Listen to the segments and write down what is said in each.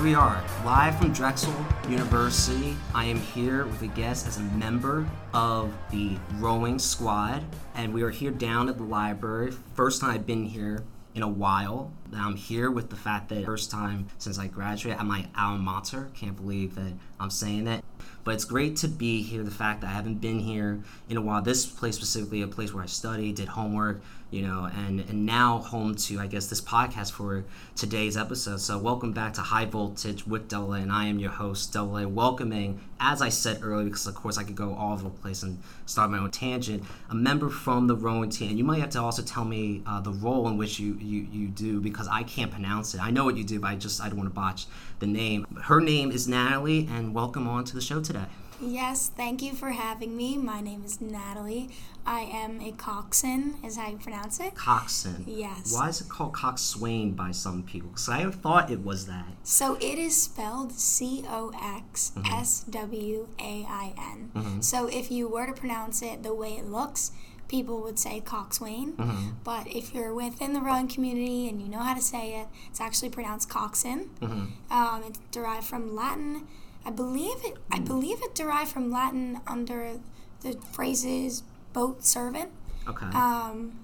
here we are, live from Drexel University. I am here with a guest as a member of the rowing squad, and we are here down at the library. First time I've been here in a while. Now I'm here with the fact that first time since I graduated at my alma mater. Can't believe that I'm saying that. But it's great to be here. The fact that I haven't been here in a while. This place specifically, a place where I studied, did homework, you know, and and now home to I guess this podcast for today's episode. So welcome back to High Voltage with Double A, and I am your host Double A, welcoming, as I said earlier, because of course I could go all over the place and start my own tangent. A member from the rowing team, you might have to also tell me uh, the role in which you, you you do because I can't pronounce it. I know what you do, but I just I don't want to botch the name. Her name is Natalie, and welcome on to the show today. Yes, thank you for having me. My name is Natalie. I am a coxswain, is how you pronounce it. Coxswain. Yes. Why is it called coxswain by some people? Because I thought it was that. So it is spelled C O X S W A I N. Mm-hmm. So if you were to pronounce it the way it looks, people would say coxswain. Mm-hmm. But if you're within the rowing community and you know how to say it, it's actually pronounced coxswain. Mm-hmm. Um, it's derived from Latin. I believe it. I believe it derived from Latin under the phrases boat servant. Okay. Um,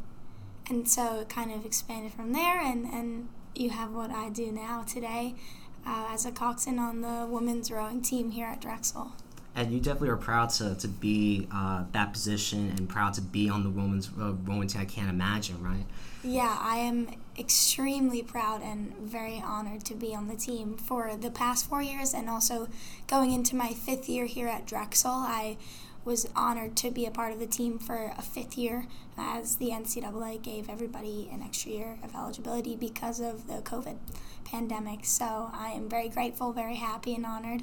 and so it kind of expanded from there, and, and you have what I do now today uh, as a coxswain on the women's rowing team here at Drexel. And you definitely are proud to, to be uh, that position and proud to be on the women's uh, rowing team. I can't imagine, right? Yeah, I am extremely proud and very honored to be on the team for the past four years and also going into my fifth year here at Drexel. I was honored to be a part of the team for a fifth year as the NCAA gave everybody an extra year of eligibility because of the COVID pandemic. So I am very grateful, very happy, and honored.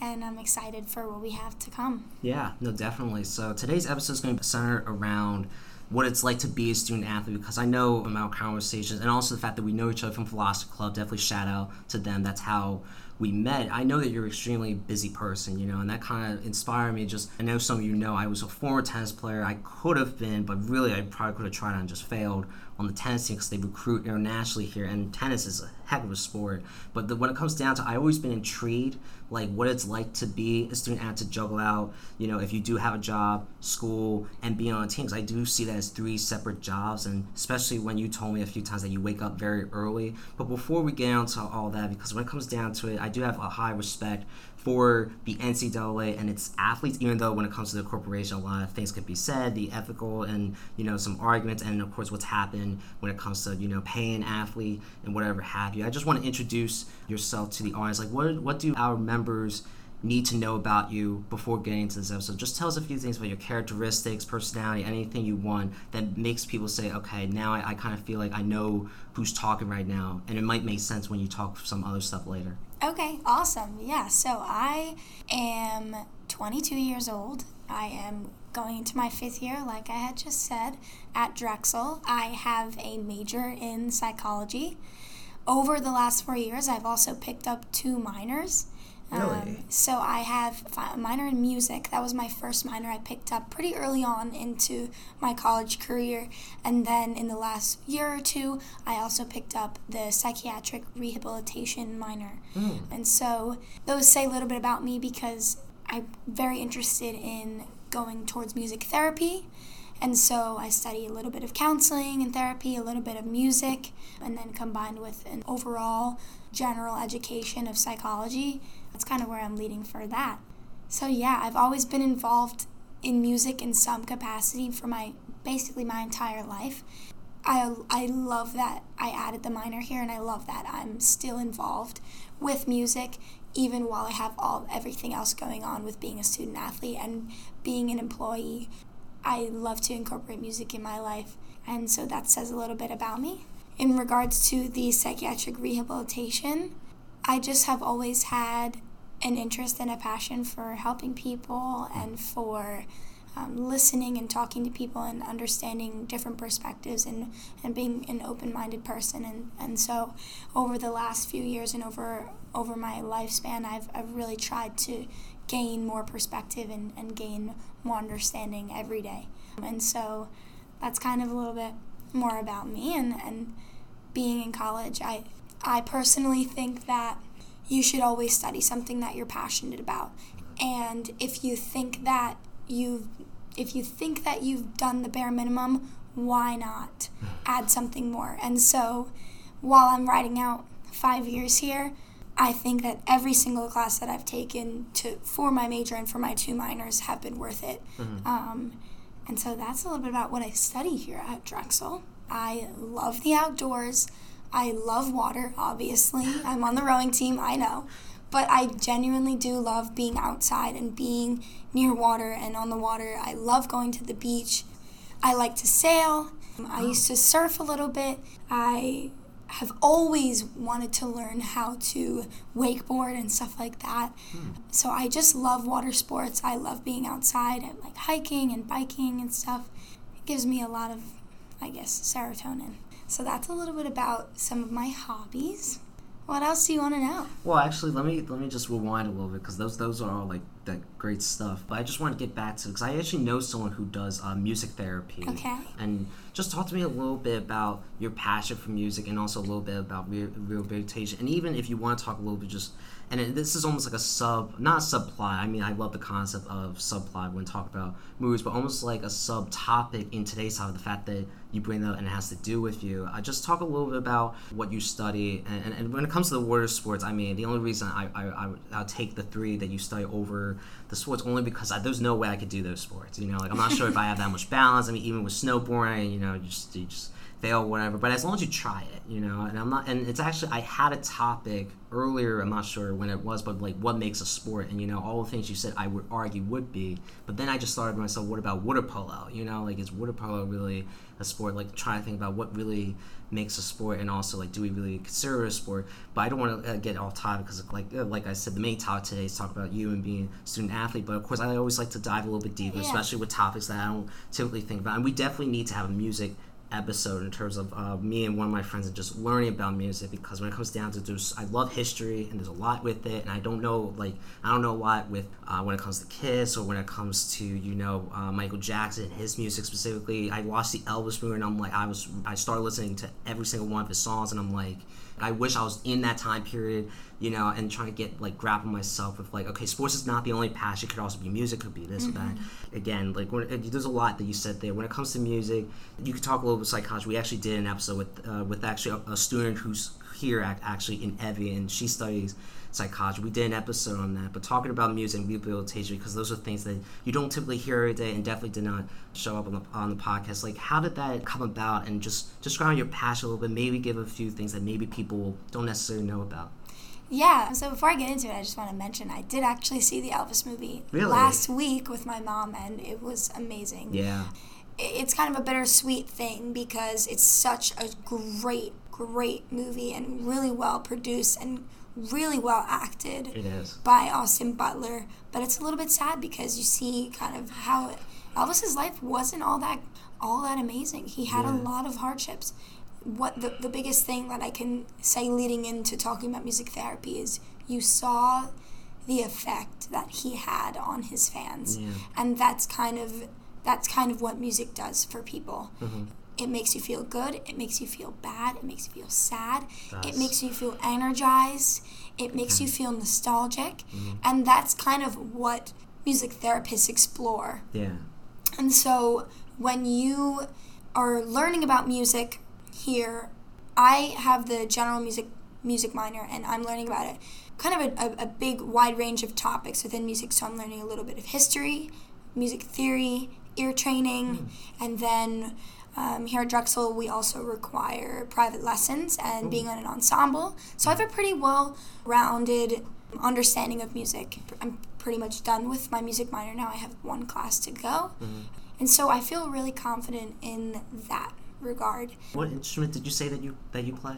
And I'm excited for what we have to come. Yeah, no, definitely. So today's episode is going to be centered around what it's like to be a student athlete because I know from our conversations and also the fact that we know each other from Philosophy Club. Definitely shout out to them. That's how we met. I know that you're an extremely busy person, you know, and that kind of inspired me. Just I know some of you know I was a former tennis player. I could have been, but really I probably could have tried and just failed on the tennis team because they recruit internationally here, and tennis is a heck of a sport. But the, when it comes down to, I always been intrigued like what it's like to be a student and to juggle out. You know, if you do have a job, school, and being on teams, I do see that as three separate jobs, and especially when you told me a few times that you wake up very early. But before we get into all that, because when it comes down to it, I do have a high respect for the NCAA and its athletes, even though when it comes to the corporation, a lot of things could be said, the ethical and you know some arguments, and of course what's happened when it comes to you know paying athlete and whatever have you. I just want to introduce yourself to the audience. Like, what what do our members need to know about you before getting into this episode? Just tell us a few things about your characteristics, personality, anything you want that makes people say, okay, now I, I kind of feel like I know who's talking right now, and it might make sense when you talk some other stuff later. Okay, awesome. Yeah, so I am 22 years old. I am going into my fifth year, like I had just said, at Drexel. I have a major in psychology. Over the last four years, I've also picked up two minors. Really? Um, so I have a minor in music. That was my first minor I picked up pretty early on into my college career. And then in the last year or two, I also picked up the psychiatric rehabilitation minor. And so those say a little bit about me because I'm very interested in going towards music therapy. And so I study a little bit of counseling and therapy, a little bit of music, and then combined with an overall general education of psychology. That's kind of where I'm leading for that. So yeah, I've always been involved in music in some capacity for my basically my entire life. I, I love that I added the minor here and I love that I'm still involved with music even while I have all everything else going on with being a student athlete and being an employee. I love to incorporate music in my life and so that says a little bit about me. In regards to the psychiatric rehabilitation, I just have always had an interest and a passion for helping people and for um, listening and talking to people and understanding different perspectives and, and being an open-minded person. And, and so over the last few years and over over my lifespan I've, I've really tried to gain more perspective and, and gain more understanding every day. And so that's kind of a little bit more about me and, and being in college. I I personally think that you should always study something that you're passionate about. And if you think that you've if you think that you've done the bare minimum, why not add something more? And so while I'm writing out 5 years here, I think that every single class that I've taken to for my major and for my two minors have been worth it. Mm-hmm. Um, and so that's a little bit about what I study here at Drexel. I love the outdoors. I love water, obviously. I'm on the rowing team, I know. But I genuinely do love being outside and being near water and on the water. I love going to the beach. I like to sail. I oh. used to surf a little bit. I have always wanted to learn how to wakeboard and stuff like that. Hmm. So I just love water sports. I love being outside and like hiking and biking and stuff. It gives me a lot of, I guess, serotonin. So that's a little bit about some of my hobbies. What else do you want to know? Well, actually, let me let me just rewind a little bit because those those are all like that great stuff. But I just want to get back to because I actually know someone who does uh, music therapy. Okay. And just talk to me a little bit about your passion for music and also a little bit about re- rehabilitation. And even if you want to talk a little bit, just and it, this is almost like a sub, not a subplot. I mean, I love the concept of subplot when talk about movies, but almost like a subtopic in today's time. The fact that you bring that and it has to do with you. I just talk a little bit about what you study, and, and, and when it comes to the water sports, I mean, the only reason I I, I I'll take the three that you study over the sports only because I, there's no way I could do those sports. You know, like I'm not sure if I have that much balance. I mean, even with snowboarding, you know, you just you just fail whatever. But as long as you try it, you know, and I'm not. And it's actually I had a topic earlier. I'm not sure when it was, but like what makes a sport, and you know, all the things you said I would argue would be. But then I just started myself, what about water polo? You know, like is water polo really a sport? Like trying to think about what really makes a sport and also like do we really consider it a sport but i don't want to uh, get off topic because like uh, like i said the main topic today is talk about you and being a student athlete but of course i always like to dive a little bit deeper Yeah. especially with topics that i don't typically think about and we definitely need to have a music episode in terms of uh, me and one of my friends and just learning about music because when it comes down to this i love history and there's a lot with it. And i don't know like i don't know a lot with uh, when it comes to kiss or when it comes to you know uh, michael jackson and his music specifically. I watched the elvis movie and i'm like i was i started listening to every single one of his songs and i'm like I wish I was in that time period, you know, and trying to get like grapple myself with like, okay, sports is not the only passion. It could also be music, could be this or that. Again, like when, there's a lot that you said there. When it comes to music, you could talk a little bit psychology. We actually did an episode with uh, with actually a, a student who's here ac- actually in Evie, and she studies psychology. We did an episode on that, but talking about music and rehabilitation because those are things that you don't typically hear every day, and definitely did not show up on the on the podcast. Like, how did that come about? And just describe your passion a little bit. Maybe give a few things that maybe people don't necessarily know about. Yeah, so before I get into it, I just want to mention I did actually see the Elvis movie Really? last week with my mom, and it was amazing. Yeah. It's kind of a bittersweet thing because it's such a great, great movie and really well produced and really well acted It is. by Austin Butler. But it's a little bit sad because you see kind of how Elvis's life wasn't all that all that amazing. He had a lot of hardships. What the, the biggest thing that I can say leading into talking about music therapy is you saw the effect that he had on his fans. Yeah. And that's kind of that's kind of what music does for people. Mm-hmm. It makes you feel good, it makes you feel bad, it makes you feel sad, it makes you feel energized, it makes you feel nostalgic, Mm-hmm. and that's kind of what music therapists explore. Yeah. And so when you are learning about music here, I have the general music music minor and I'm learning about it. Kind of a, a, a big wide range of topics within music. So I'm learning a little bit of history, music theory, ear training, and then um, here at Drexel we also require private lessons and being on an ensemble. So I have a pretty well rounded understanding of music. I'm pretty much done with my music minor now. I have one class to go. And so I feel really confident in that regard. What instrument did you say that you that you play?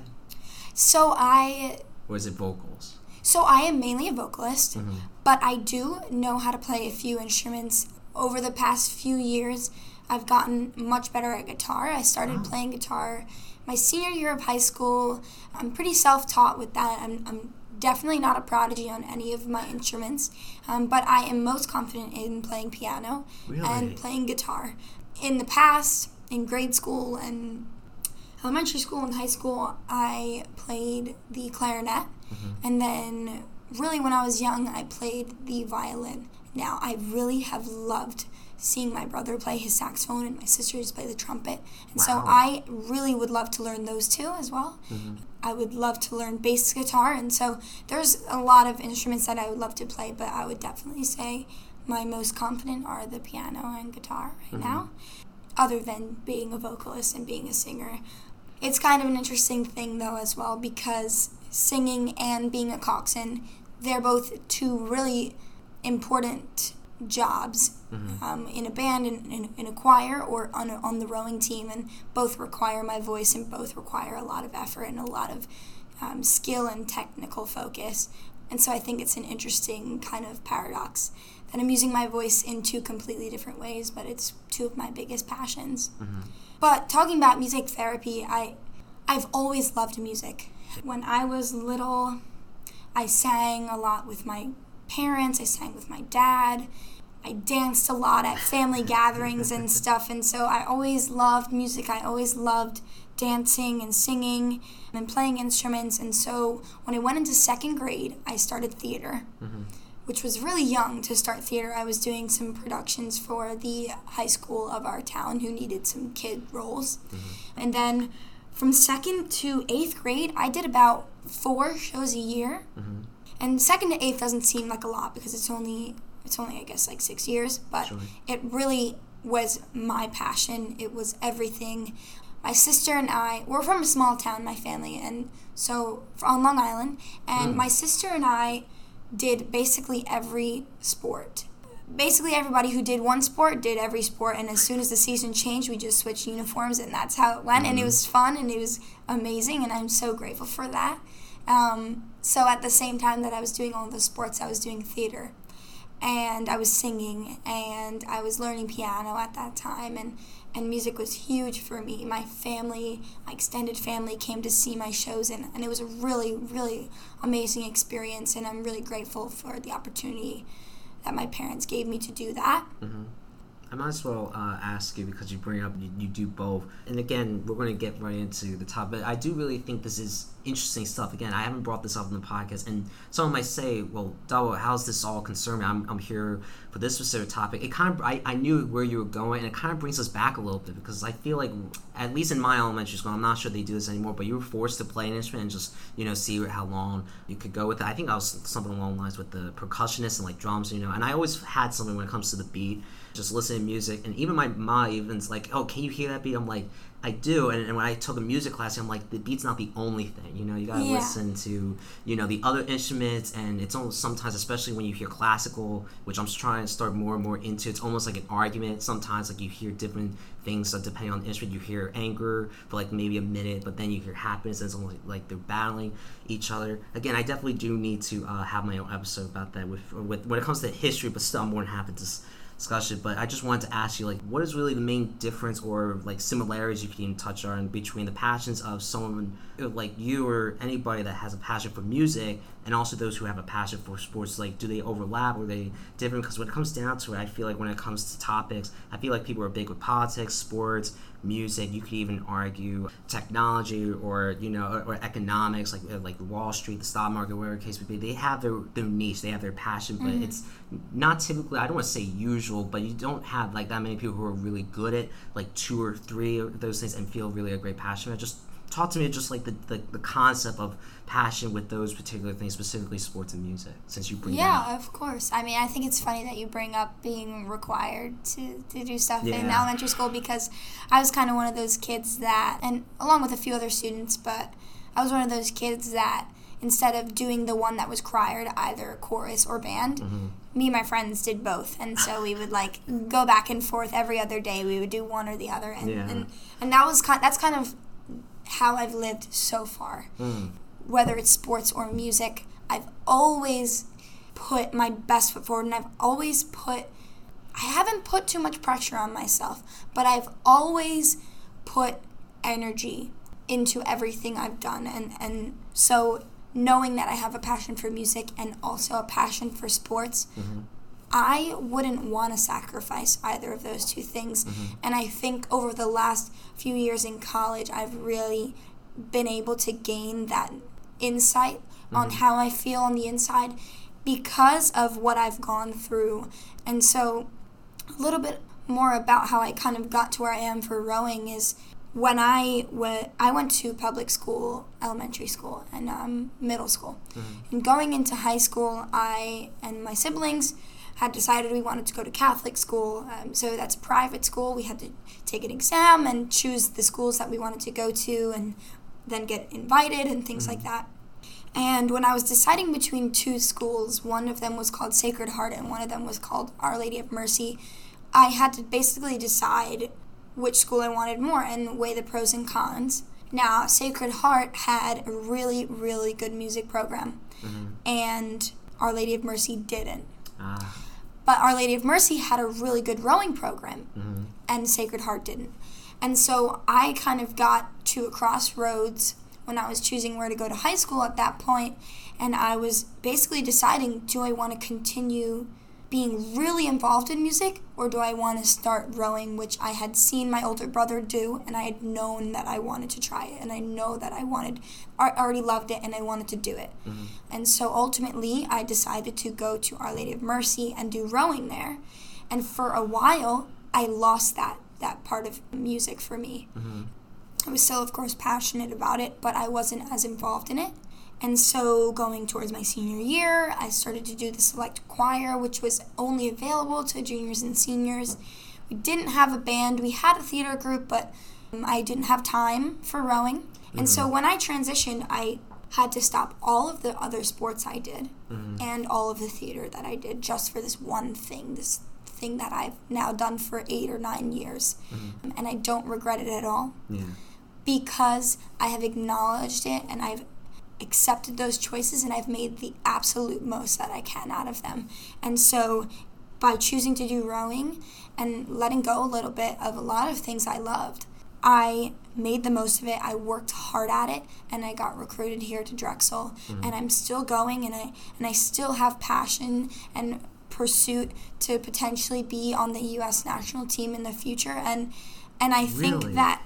So I Or is it vocals? so I am mainly a vocalist, but I do know how to play a few instruments. Over the past few years, I've gotten much better at guitar. I started playing guitar my senior year of high school. I'm pretty self-taught with that. I'm, I'm definitely not a prodigy on any of my instruments, um, but I am most confident in playing piano Really? and playing guitar. In the past, in grade school and elementary school and high school, I played the clarinet. And then really, when I was young, I played the violin. Now, I really have loved seeing my brother play his saxophone and my sisters play the trumpet. And wow. so I really would love to learn those two as well. Mm-hmm. I would love to learn bass guitar. And so there's a lot of instruments that I would love to play, but I would definitely say my most confident are the piano and guitar right mm-hmm. now, other than being a vocalist and being a singer. It's kind of an interesting thing though as well because singing and being a coxswain, they're both two really important jobs mm-hmm. um, in a band, in, in, in, a choir, or on, a, on the rowing team, and both require my voice and both require a lot of effort and a lot of um, skill and technical focus. And so I think it's an interesting kind of paradox that I'm using my voice in two completely different ways, but it's two of my biggest passions. Mm-hmm. But talking about music therapy, I I've always loved music. When I was little, I sang a lot with my parents, I sang with my dad. I danced a lot at family gatherings and stuff, and so I always loved music. I always loved dancing and singing and playing instruments. And so when I went into second grade, I started theater, mm-hmm. which was really young to start theater. I was doing some productions for the high school of our town who needed some kid roles. Mm-hmm. And then from second to eighth grade, I did about four shows a year. Mm-hmm. And second to eighth doesn't seem like a lot because it's only it's only I guess like six years, but sure. it really was my passion. It was everything. My sister and I we're from a small town, my family, and so on Long Island, and mm. my sister and I did basically every sport. Basically, everybody who did one sport did every sport, and as soon as the season changed, we just switched uniforms, and that's how it went. Mm. And it mm. was fun, and it was amazing, and I'm so grateful for that. Um, so at the same time that I was doing all the sports, I was doing theater, and I was singing, and I was learning piano at that time, and and music was huge for me. My family, my extended family, came to see my shows, and, and it was a really, really amazing experience, and I'm really grateful for the opportunity that my parents gave me to do that. Mm-hmm. I might as well uh, ask you because you bring up you, you do both, and again, we're going to get right into the topic. But I do really think this is interesting stuff. Again, I haven't brought this up in the podcast, and someone might say, "Well, Dawo, how's this all concerned? I'm, I'm here for this specific topic." It kind of I, I knew where you were going, and it kind of brings us back a little bit because I feel like, at least in my elementary school, I'm not sure they do this anymore, but you were forced to play an instrument and just you know see how long you could go with it. I think I was something along the lines with the percussionist and like drums, you know, and I always had something when it comes to the beat just listening to music. And even my mom even's like, "Oh, can you hear that beat?" I'm like, "I do." And, and when I took a music class, I'm like, "The beat's not the only thing. You know, you gotta yeah. listen to you know the other instruments, and it's almost sometimes, especially when you hear classical, which I'm trying to start more and more into. It's almost like an argument. Sometimes, like you hear different things so depending on the instrument. You hear anger for like maybe a minute, but then you hear happiness. And it's almost like they're battling each other. Again, I definitely do need to uh, have my own episode about that with with when it comes to history, but still, I'm more than happy to discussion, but I just wanted to ask you, like, what is really the main difference or like similarities you can even touch on between the passions of someone uh, like you or anybody that has a passion for music and also those who have a passion for sports? Like, do they overlap or they different? Because when it comes down to it, I feel like when it comes to topics, I feel like people are big with politics, sports, music. You could even argue technology or you know or, or economics, like like Wall Street, the stock market, whatever case may be. They have their their niche, they have their passion, but mm-hmm. it's not typically. I don't want to say usual, but you don't have like that many people who are really good at like two or three of those things and feel really a great passion. Just talk to me just like the, the, the concept of passion with those particular things, specifically sports and music, since you bring Yeah, of course. I mean, I think it's funny that you bring up being required to, to do stuff yeah. in elementary school because I was kind of one of those kids that, and along with a few other students, but I was one of those kids that instead of doing the one that was required, either chorus or band, mm-hmm. me and my friends did both. And so we would like go back and forth every other day. We would do one or the other. And, yeah. and, and that was kind, that's kind of how I've lived so far. Mm whether it's sports or music, I've always put my best foot forward and I've always put I haven't put too much pressure on myself, but I've always put energy into everything I've done and and so knowing that I have a passion for music and also a passion for sports, mm-hmm. I wouldn't want to sacrifice either of those two things. Mm-hmm. And I think over the last few years in college, I've really been able to gain that insight on how I feel on the inside because of what I've gone through. And so, a little bit more about how I kind of got to where I am for rowing is when I went, I went to public school, elementary school, and um, middle school. And going into high school, I and my siblings had decided we wanted to go to Catholic school. Um, so that's private school. We had to take an exam and choose the schools that we wanted to go to, and then get invited and things like that. And when I was deciding between two schools, one of them was called Sacred Heart and one of them was called Our Lady of Mercy. I had to basically decide which school I wanted more and weigh the pros and cons. Now, Sacred Heart had a really, really good music program, and Our Lady of Mercy didn't. Ah, But Our Lady of Mercy had a really good rowing program, mhm. and Sacred Heart didn't. And so I kind of got to a crossroads when I was choosing where to go to high school at that point, and I was basically deciding do I want to continue being really involved in music or do I want to start rowing, which I had seen my older brother do, and I had known that I wanted to try it, and I know that I wanted, I already loved it, and I wanted to do it. Mm-hmm. And so ultimately, I decided to go to Our Lady of Mercy and do rowing there. And for a while, I lost that that part of music for me. Mm-hmm. I was still, of course, passionate about it, but I wasn't as involved in it. And so, going towards my senior year, I started to do the select choir, which was only available to juniors and seniors. We didn't have a band, we had a theater group, but um, I didn't have time for rowing. And so, mm-hmm. when I transitioned, I had to stop all of the other sports I did mm-hmm. and all of the theater that I did just for this one thing, this thing that I've now done for eight or nine years. Mm-hmm. Um, and I don't regret it at all yeah. because I have acknowledged it and I've accepted those choices and I've made the absolute most that I can out of them. And so by choosing to do rowing and letting go a little bit of a lot of things I loved, I made the most of it. I worked hard at it and I got recruited here to Drexel mm-hmm. and I'm still going and I and I still have passion and pursuit to potentially be on the US national team in the future and and I think that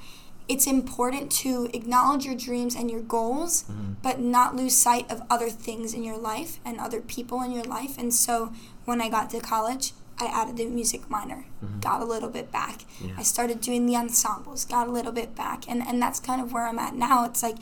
it's important to acknowledge your dreams and your goals, mm-hmm. but not lose sight of other things in your life and other people in your life. And so when I got to college, I added the music minor, mm-hmm. got a little bit back. Yeah. I started doing the ensembles, got a little bit back. And, and that's kind of where I'm at now. It's like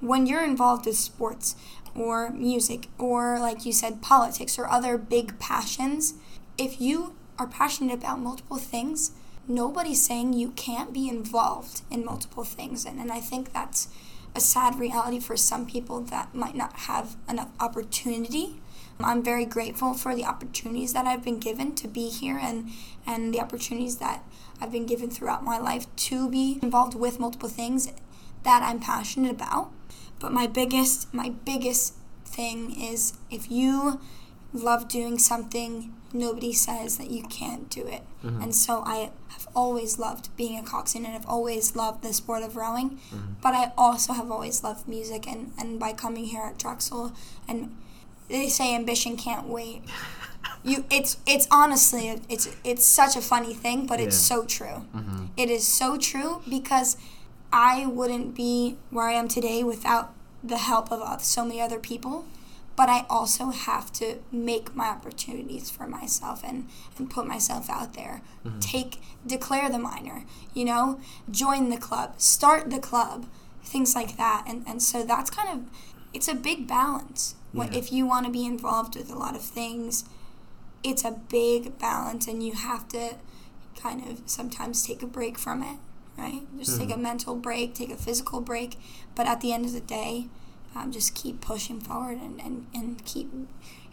when you're involved with sports or music or, like you said, politics or other big passions, if you are passionate about multiple things, nobody's saying you can't be involved in multiple things. And, and I think that's a sad reality for some people that might not have enough opportunity. I'm very grateful for the opportunities that I've been given to be here and, and the opportunities that I've been given throughout my life to be involved with multiple things that I'm passionate about. But my biggest my biggest thing is if you love doing something, nobody says that you can't do it. Mm-hmm. And so I have always loved being a coxswain and I've always loved the sport of rowing. Mm-hmm. But I also have always loved music and, and by coming here at Drexel and they say ambition can't wait. You it's it's honestly it's it's such a funny thing, but it's so true. Mm-hmm. It is so true because I wouldn't be where I am today without the help of so many other people. But I also have to make my opportunities for myself and, and put myself out there. Mm-hmm. Take declare the minor, you know, join the club, start the club, things like that. And and so that's kind of it's a big balance. Yeah. If you want to be involved with a lot of things, it's a big balance and you have to kind of sometimes take a break from it right just take mm-hmm. a mental break take a physical break but at the end of the day um, just keep pushing forward and, and, and keep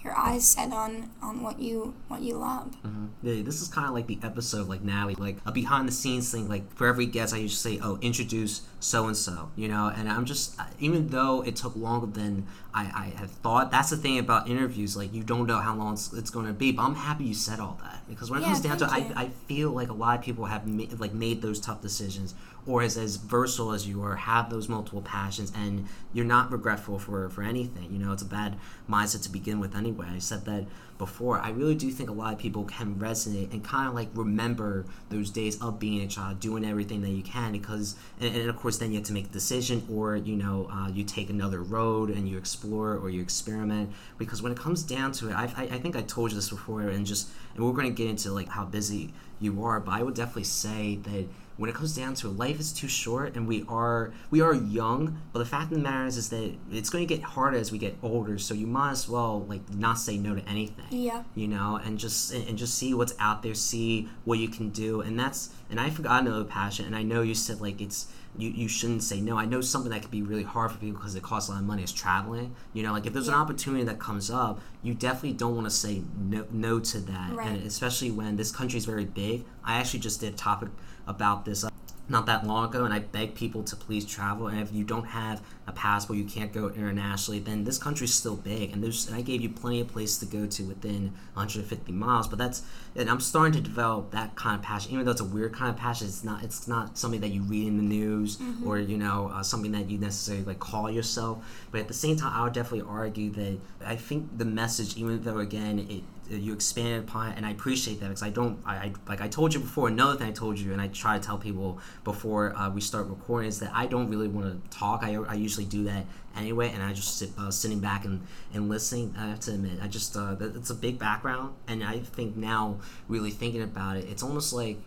your eyes set on on what you what you love Mhm. Yeah, this is kind of like the episode, like now, like a behind the scenes thing. Like for every guest, I usually say, "Oh, introduce so and so," you know. And I'm just, even though it took longer than I, I had thought, that's the thing about interviews. Like you don't know how long it's, it's going to be. But I'm happy you said all that because when it Yeah, comes down to, it. I, I feel like a lot of people have ma- like made those tough decisions, or as as versatile as you are, have those multiple passions, and you're not regretful for for anything. You know, it's a bad mindset to begin with, anyway. anyway. I said that before. I really do think a lot of people can resonate and kind of like remember those days of being a child, doing everything that you can. Because, and, and of course, then you have to make a decision, or you know, uh, you take another road and you explore or you experiment. Because when it comes down to it, I, I, I think I told you this before, and just and we're going to get into like how busy you are, but I would definitely say that when it comes down to it, life is too short, and we are we are young. But the fact of the matter is, is that it's going to get harder as we get older. So you might as well like not say no to anything. Yeah. You know, and just and just see what's out there, see what you can do, and that's and I forgot another passion, and I know you said like it's you, you shouldn't say no. I know something that could be really hard for people because it costs a lot of money is traveling. You know, like if there's an opportunity that comes up, you definitely don't want to say no, no to that. Right. And especially when this country is very big. I actually just did a topic about this uh, not that long ago, and I beg people to please travel. And if you don't have a passport, you can't go internationally, then this country's still big. And there's and I gave you plenty of places to go to within 150 miles. But that's and I'm starting to develop that kind of passion, even though it's a weird kind of passion. It's not it's not something that you read in the news or you know uh, something that you necessarily like call yourself. But at the same time, I would definitely argue that I think the message, even though again it you expanded upon it, and I appreciate that because I don't, I, I like I told you before. Another thing I told you, and I try to tell people before uh, we start recording is that I don't really want to talk. I, I usually do that anyway, and I just sit uh, sitting back and and listening. I have to admit, I just uh, it's a big background, and I think now really thinking about it, it's almost like.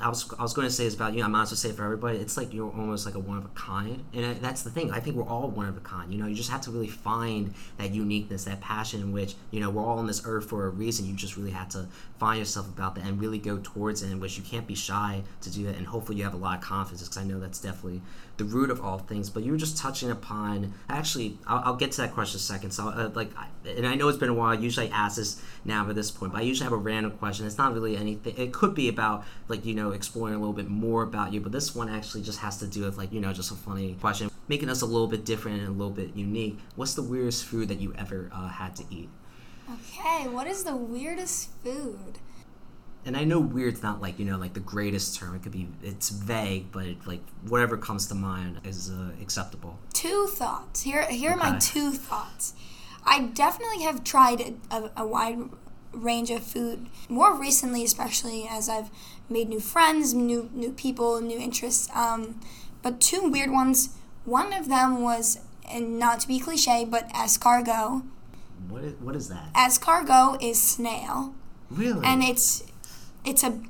I was, I was going to say it's about you. know, I might as well say for everybody. It's like you're almost like a one of a kind, and that's the thing. I think we're all one of a kind. You know, you just have to really find that uniqueness, that passion in which you know we're all on this earth for a reason. You just really have to find yourself about that and really go towards it. In which you can't be shy to do that, and hopefully you have a lot of confidence because I know that's definitely the root of all things. But you were just touching upon. Actually, I'll, I'll get to that question in a second. So, uh, like, I, and I know it's been a while. Usually, I ask this now at this point, but I usually have a random question. It's not really anything. It could be about like you know exploring a little bit more about you, but this one actually just has to do with like you know just a funny question, making us a little bit different and a little bit unique. What's the weirdest food that you ever uh, had to eat? Okay, what is the weirdest food? And I know weird's not like you know like the greatest term. It could be it's vague, but it, like whatever comes to mind is uh, acceptable. Two thoughts. Here, here are my two thoughts. I definitely have tried a, a, a wide range of food more recently, especially as I've made new friends, new new people, new interests. Um, but two weird ones. One of them was, and not to be cliche, but escargot. What is, what is that? Escargot is snail, Really? and it's it's a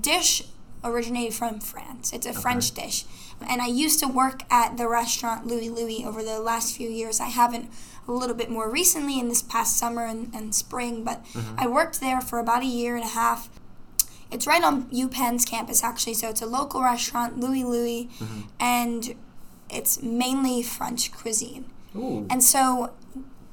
dish originated from France. It's a French dish. And I used to work at the restaurant Louie Louie over the last few years. I haven't a little bit more recently in this past summer and, and spring, but mm-hmm. I worked there for about a year and a half. It's right on UPenn's campus, actually, so it's a local restaurant, Louie Louie, mm-hmm. and it's mainly French cuisine. Ooh. And so,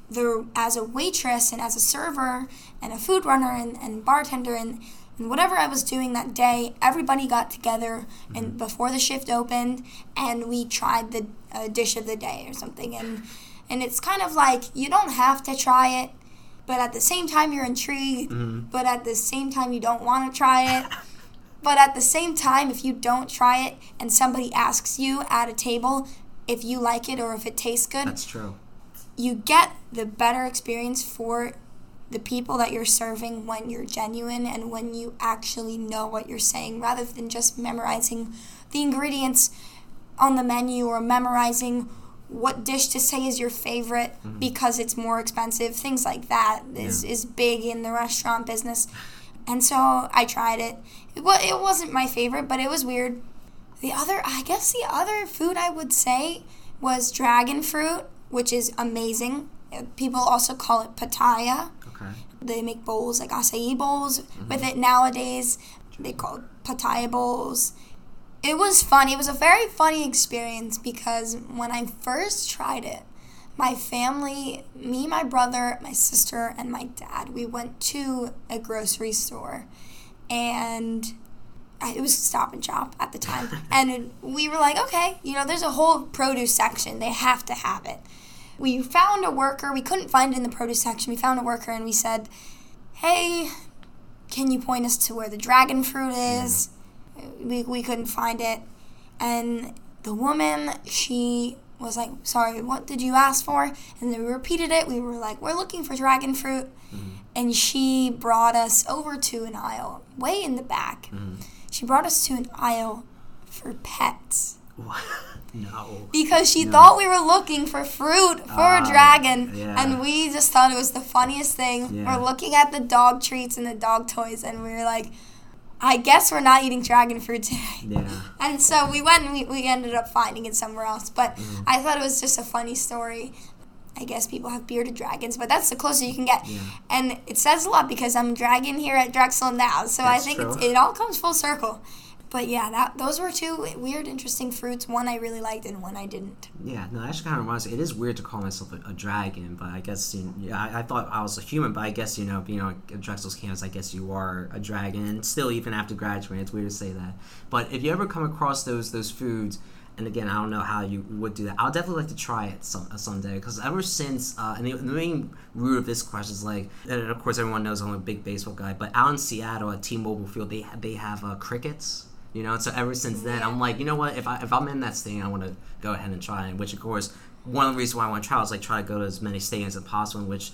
the as a waitress and as a server and a food runner and, and bartender and, and whatever I was doing that day, everybody got together and before the shift opened, and we tried the uh, dish of the day or something. And and it's kind of like you don't have to try it, but at the same time you're intrigued, but at the same time you don't want to try it. But at the same time, if you don't try it and somebody asks you at a table if you like it or if it tastes good, That's true. you get the better experience for the people that you're serving when you're genuine and when you actually know what you're saying rather than just memorizing the ingredients on the menu or memorizing what dish to say is your favorite mm-hmm. because it's more expensive things like that is, Yeah. is big in the restaurant business and so i tried it it, wa- it wasn't my favorite but it was weird the other, I guess the other food I would say was dragon fruit, which is amazing. People also call it pitaya. Okay. They make bowls like acai bowls mm-hmm. with it nowadays. They call it pitaya bowls. It was fun. It was a very funny experience because when I first tried it, my family, me, my brother, my sister, and my dad, we went to a grocery store and it was Stop and Shop at the time, and we were like, okay, you know, there's a whole produce section. They have to have it. We found a worker. We couldn't find it in the produce section. We found a worker, and we said, hey, can you point us to where the dragon fruit is? We, we couldn't find it. And the woman, she was like, "Sorry, what did you ask for?" And then we repeated it. We were like, "We're looking for dragon fruit," Mm-hmm. and she brought us over to an aisle way in the back. Mm-hmm. She brought us to an aisle for pets What? No. because she No. thought we were looking for fruit for Ah, a dragon yeah. and we just thought it was the funniest thing Yeah. we're looking at the dog treats and the dog toys and we were like i guess we're not eating dragon fruit today Yeah. and so we went and we, we ended up finding it somewhere else but Mm-hmm. i thought it was just a funny story i guess people have bearded dragons but that's the closest you can get Yeah. and it says a lot because i'm a dragon here at drexel now so i think it's, it all comes full circle but yeah, that those were two weird, interesting fruits. One I really liked, and one I didn't. Yeah, no, that actually kind of reminds me. It is weird to call myself a, a dragon, but I guess you know, I, I thought I was a human, but I guess you know, being on Drexel's campus, I guess you are a dragon. And still, even after graduating, it's weird to say that. But if you ever come across those those foods, and again, I don't know how you would do that. I'll definitely like to try it some uh, someday because ever since, uh, and the, the main root of this question is like, and of course, everyone knows I'm a big baseball guy, but out in Seattle at T-Mobile Field, they they have uh, crickets. You know, so ever since then, I'm like, you know what? If I if I'm in that stadium, I want to go ahead and try it. Which, of course, one of the reasons why I want to try is like try to go to as many stadiums as possible. Which,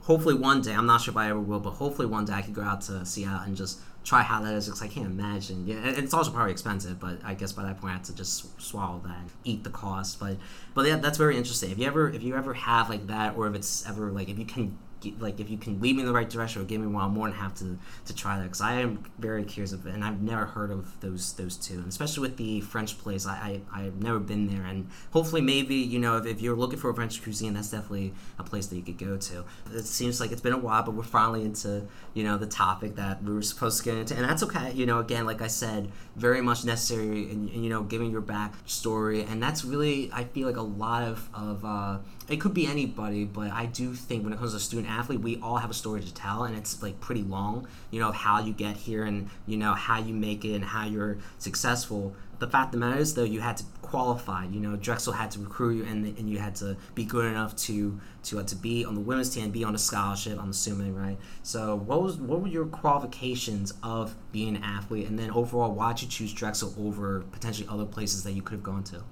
hopefully, one day I'm not sure if I ever will, but hopefully one day I could go out to Seattle and just try how that is. Because I can't imagine. Yeah, it's also probably expensive, but I guess by that point I have to just swallow that and eat the cost. But but yeah, that's very interesting. If you ever if you ever have like that, or if it's ever like if you can like if you can lead me in the right direction or give me one, I'm more than happy to, to try that because I am very curious of it, and I've never heard of those those two, and especially with the French place. I, I I've never been there, and hopefully maybe you know if, if you're looking for a French cuisine, that's definitely a place that you could go to. It seems like it's been a while, but we're finally into you know the topic that we were supposed to get into, and that's okay. You know, again, like I said, very much necessary, and, and you know, giving your back story, and that's really I feel like a lot of of uh, it could be anybody, but I do think when it comes to student athlete, we all have a story to tell, and it's like pretty long. You know, how you get here, and you know how you make it, and how you're successful. The fact of the matter is, though, you had to qualify. You know, Drexel had to recruit you, and and you had to be good enough to to uh, to be on the women's team, be on a scholarship. I'm assuming, right? So, what was what were your qualifications of being an athlete, and then overall, why'd you choose Drexel over potentially other places that you could have gone to?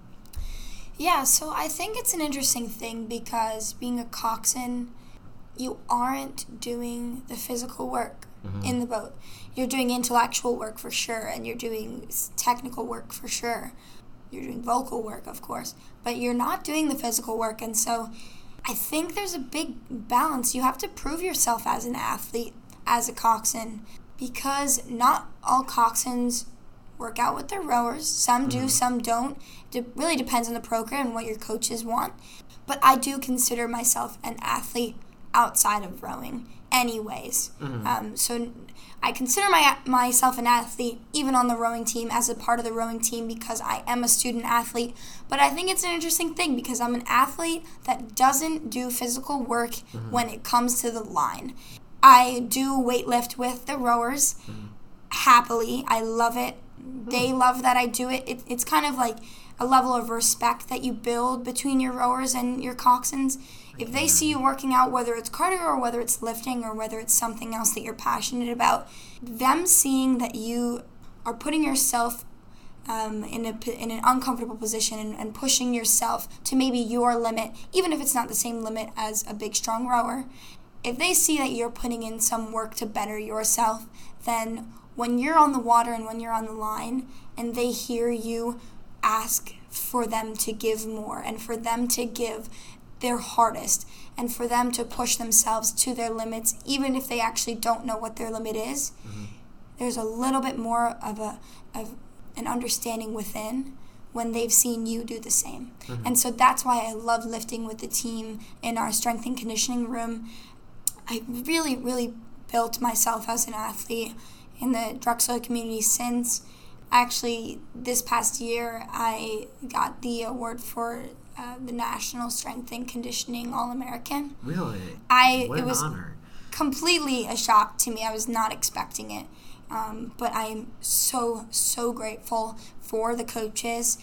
Yeah, so I think it's an interesting thing because being a coxswain, you aren't doing the physical work mm-hmm. in the boat. You're doing intellectual work for sure, and you're doing technical work for sure. You're doing vocal work, of course, but you're not doing the physical work. And so I think there's a big balance. You have to prove yourself as an athlete, as a coxswain, because not all coxswains work out with their rowers. Some do, mm-hmm. some don't. It really depends on the program and what your coaches want. But I do consider myself an athlete outside of rowing, anyways. Mm-hmm. Um, so I consider my myself an athlete even on the rowing team as a part of the rowing team because I am a student athlete. But I think it's an interesting thing because I'm an athlete that doesn't do physical work mm-hmm. when it comes to the line. I do weightlift with the rowers happily. I love it. They love that I do it. it. It's kind of like a level of respect that you build between your rowers and your coxswains. If they see you working out, whether it's cardio or whether it's lifting or whether it's something else that you're passionate about, them seeing that you are putting yourself um, in, a, in an uncomfortable position and, and pushing yourself to maybe your limit, even if it's not the same limit as a big, strong rower, if they see that you're putting in some work to better yourself, then when you're on the water and when you're on the line and they hear you ask for them to give more and for them to give their hardest and for them to push themselves to their limits, even if they actually don't know what their limit is, mm-hmm. there's a little bit more of a of an understanding within when they've seen you do the same. Mm-hmm. And so that's why I love lifting with the team in our strength and conditioning room. I really, really built myself as an athlete in the Drexel community since actually this past year I got the award for uh, the National Strength and Conditioning All American. Really? I what it an was honor. completely a shock to me. I was not expecting it. Um, but I'm so, so grateful for the coaches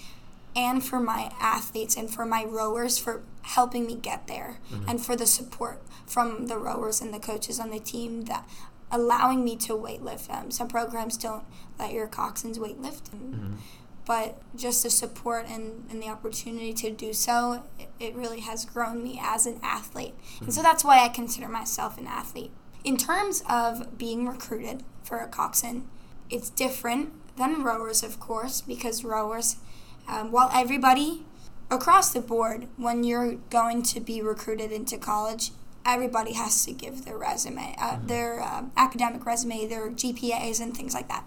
and for my athletes and for my rowers for helping me get there and for the support from the rowers and the coaches on the team that allowing me to weightlift. Um, some programs don't let your coxswains weightlift. And but just the support and, and the opportunity to do so, it, it really has grown me as an athlete. And so that's why I consider myself an athlete. In terms of being recruited for a coxswain, it's different than rowers, of course, because rowers, um, while everybody across the board, when you're going to be recruited into college, everybody has to give their resume, uh, Mm-hmm. their uh, academic resume, their GPAs, and things like that,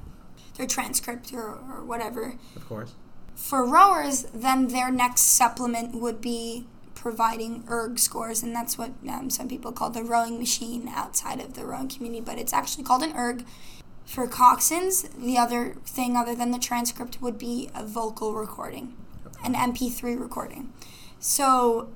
their transcript or, or whatever. Of course. For rowers, then their next supplement would be providing erg scores, and that's what um, some people call the rowing machine outside of the rowing community, but it's actually called an erg. For coxswains, the other thing other than the transcript would be a vocal recording, an MP3 recording. So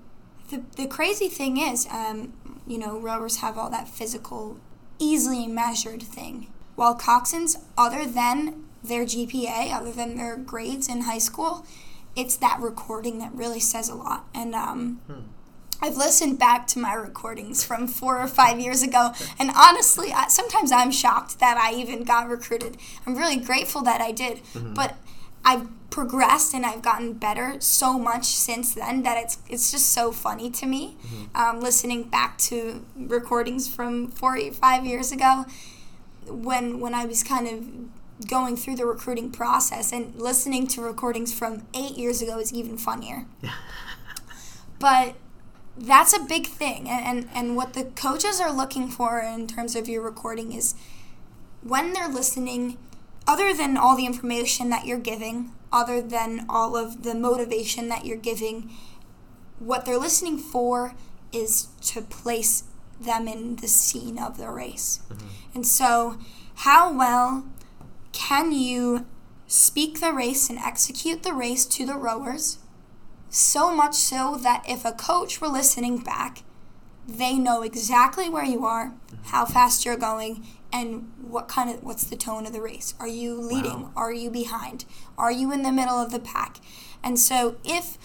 the, the crazy thing is, um, you know, rowers have all that physical, easily measured thing. While coxswains, other than their GPA, other than their grades in high school, it's that recording that really says a lot. And um, I've listened back to my recordings from four or five years ago, and honestly, I, sometimes I'm shocked that I even got recruited. I'm really grateful that I did, but I've progressed and I've gotten better so much since then that it's it's just so funny to me. Um, listening back to recordings from four or five years ago, when when I was kind of going through the recruiting process and listening to recordings from eight years ago is even funnier. but that's a big thing and, and, and what the coaches are looking for in terms of your recording is when they're listening other than all the information that you're giving other than all of the motivation that you're giving what they're listening for is to place them in the scene of the race. Mm-hmm. And so how well can you speak the race and execute the race to the rowers so much so that if a coach were listening back, they know exactly where you are, how mm-hmm. fast you're going, and what kind of what's the tone of the race. Are you leading? Wow. Are you behind? Are you in the middle of the pack? And so if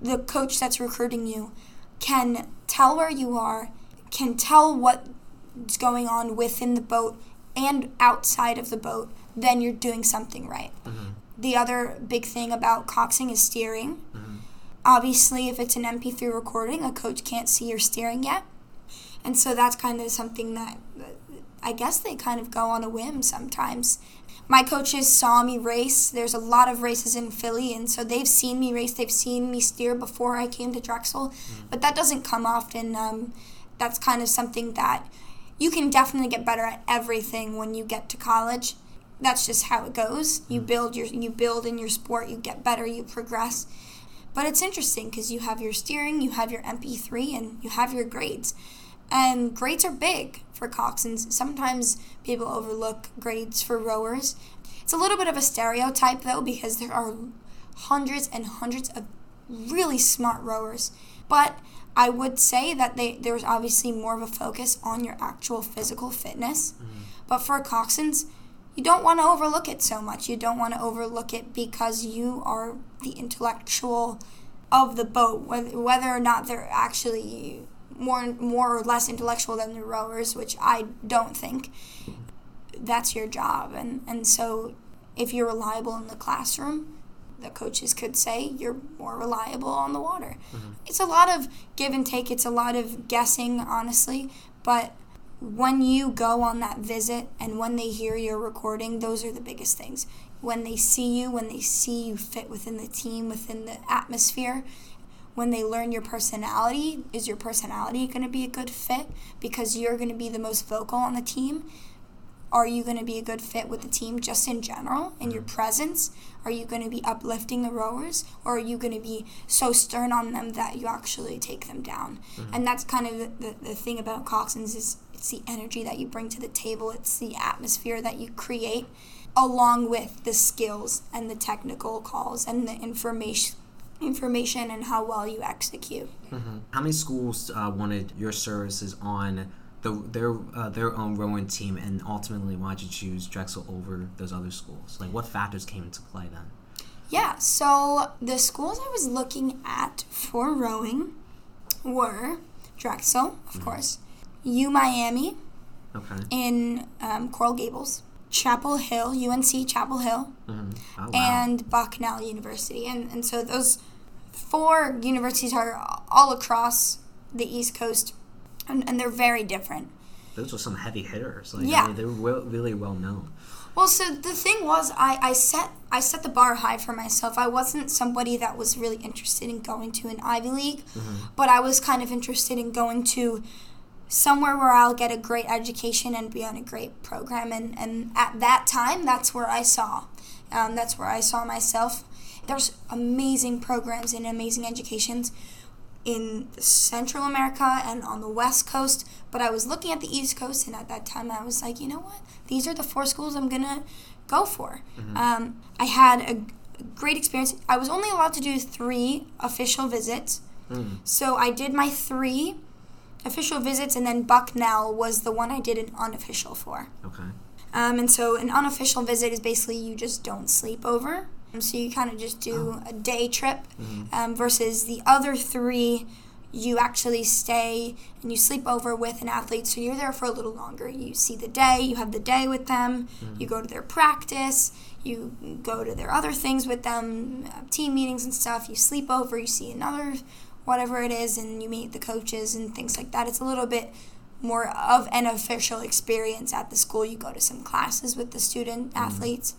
the coach that's recruiting you can tell where you are, can tell what's going on within the boat and outside of the boat, then you're doing something right. Mm-hmm. The other big thing about coxing is steering. Mm-hmm. Obviously, if it's an MP3 recording, a coach can't see your steering yet. And so that's kind of something that I guess they kind of go on a whim sometimes. My coaches saw me race. There's a lot of races in Philly, and so they've seen me race. They've seen me steer before I came to Drexel, but that doesn't come often. Um, that's kind of something that you can definitely get better at everything when you get to college. That's just how it goes. You build your you build in your sport. You get better. You progress. But it's interesting because you have your steering, you have your MP3, and you have your grades. And grades are big for coxswains. Sometimes people overlook grades for rowers. It's a little bit of a stereotype though because there are hundreds and hundreds of really smart rowers. But I would say that they, there's obviously more of a focus on your actual physical fitness. Mm-hmm. But for coxswains, you don't want to overlook it so much. You don't want to overlook it because you are the intellectual of the boat, whether, whether or not they're actually more more or less intellectual than the rowers, which I don't think. That's your job, and and so if you're reliable in the classroom, the coaches could say you're more reliable on the water. Mm-hmm. It's a lot of give and take. It's a lot of guessing, honestly, but when you go on that visit and when they hear your recording, those are the biggest things. When they see you, when they see you fit within the team, within the atmosphere, when they learn your personality, is your personality going to be a good fit because you're going to be the most vocal on the team? Are you going to be a good fit with the team just in general in your mm-hmm. presence? Are you going to be uplifting the rowers or are you going to be so stern on them that you actually take them down? Mm-hmm. And that's kind of the, the, the thing about coxswains is it's the energy that you bring to the table, it's the atmosphere that you create along with the skills and the technical calls and the information information and how well you execute. How many schools uh, wanted your services on the, their uh, their own rowing team, and ultimately, why'd you choose Drexel over those other schools? Like, what factors came into play then? Yeah, so the schools I was looking at for rowing were Drexel, of course, U Miami Okay. in um, Coral Gables, Chapel Hill, UNC Chapel Hill, Mm-hmm. Oh, wow. and Bucknell University. And, and so those four universities are all across the East Coast, and, and they're very different. those were some heavy hitters. Like, Yeah. I mean, they were well, really well known. Well, so the thing was, I, I set I set the bar high for myself. I wasn't somebody that was really interested in going to an Ivy League, but I was kind of interested in going to somewhere where I'll get a great education and be on a great program. And, and at that time, that's where I saw. Um, that's where I saw myself. There's amazing programs and amazing educations in Central America and on the West Coast, but I was looking at the East Coast, and at that time I was like, you know what? These are the four schools I'm gonna go for. Um, I had a great experience. I was only allowed to do three official visits, Mm. so I did my three official visits, and then Bucknell was the one I did an unofficial for. Okay. Um, and so an unofficial visit is basically you just don't sleep over. Um, So you kind of just do a day trip um, versus the other three, you actually stay and you sleep over with an athlete. So you're there for a little longer. You see the day, you have the day with them, you go to their practice, you go to their other things with them, uh, team meetings and stuff. You sleep over, you see another, whatever it is, and you meet the coaches and things like that. It's a little bit more of an official experience at the school. You go to some classes with the student mm-hmm. athletes.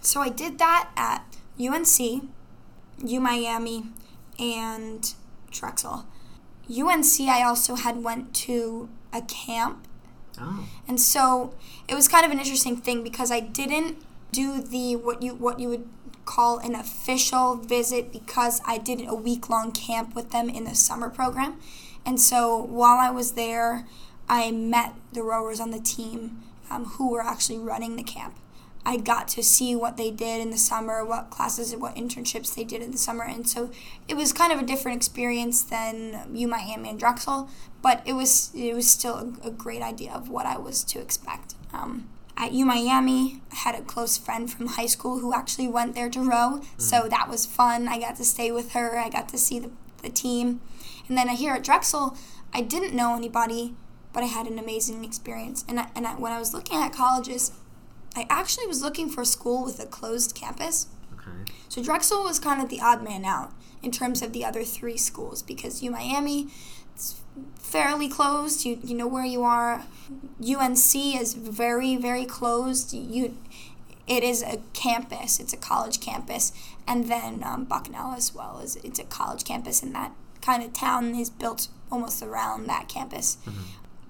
So I did that at UNC, U Miami, and Drexel. UNC I also had went to a camp Oh. and so it was kind of an interesting thing because I didn't do the what you what you would call an official visit because I did a week long camp with them in the summer program. And so while I was there, I met the rowers on the team um, who were actually running the camp. I got to see what they did in the summer, what classes and what internships they did in the summer, and so it was kind of a different experience than U Miami and Drexel, but it was it was still a, a great idea of what I was to expect. Um, at U Miami, I had a close friend from high school who actually went there to row, mm. so that was fun. I got to stay with her. I got to see the, the team, and then here at Drexel, I didn't know anybody, but I had an amazing experience. And I, and I, when I was looking at colleges, I actually was looking for a school with a closed campus. Okay. So Drexel was kind of the odd man out in terms of the other three schools because U Miami it's fairly closed. You you know where you are. UNC is very very closed. You it is a campus. It's a college campus, and then um, Bucknell as well is it's a college campus, and that kind of town is built almost around that campus.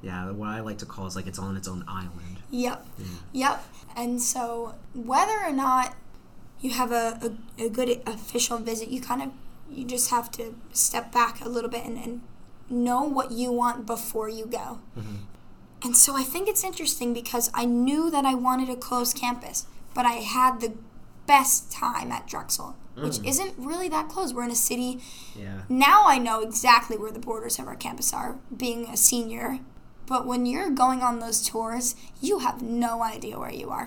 Yeah, what I like to call is like it's on its own island. Yep. Yep. And so whether or not you have a, a, a good official visit, you kind of you just have to step back a little bit and, and know what you want before you go. Mm-hmm. And so I think it's interesting because I knew that I wanted a closed campus, but I had the best time at Drexel, which mm. isn't really that close. We're in a city Yeah. now I know exactly where the borders of our campus are, being a senior. But when you're going on those tours, you have no idea where you are.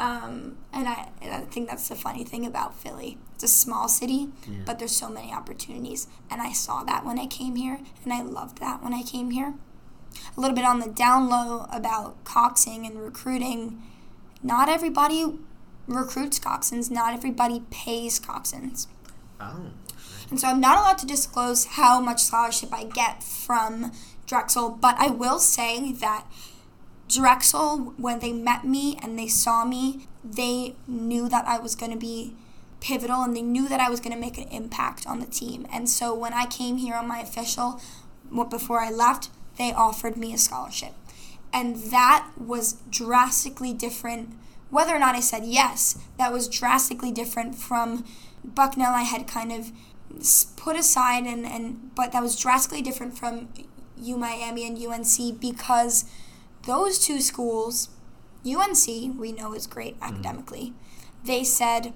Um, and I, and I think that's the funny thing about Philly. It's a small city, Yeah. but there's so many opportunities. And I saw that when I came here, and I loved that when I came here. A little bit on the down low about coxing and recruiting. Not everybody recruits coxswains, not everybody pays coxswains. Oh. And so I'm not allowed to disclose how much scholarship I get from Drexel, but I will say that Drexel, when they met me and they saw me, they knew that I was going to be pivotal and they knew that I was going to make an impact on the team. And so when I came here on my official, before I left, they offered me a scholarship. And that was drastically different. Whether or not I said yes, that was drastically different from Bucknell. I had kind of put aside, and, and but that was drastically different from U Miami and UNC because those two schools, UNC, we know is great academically. They said,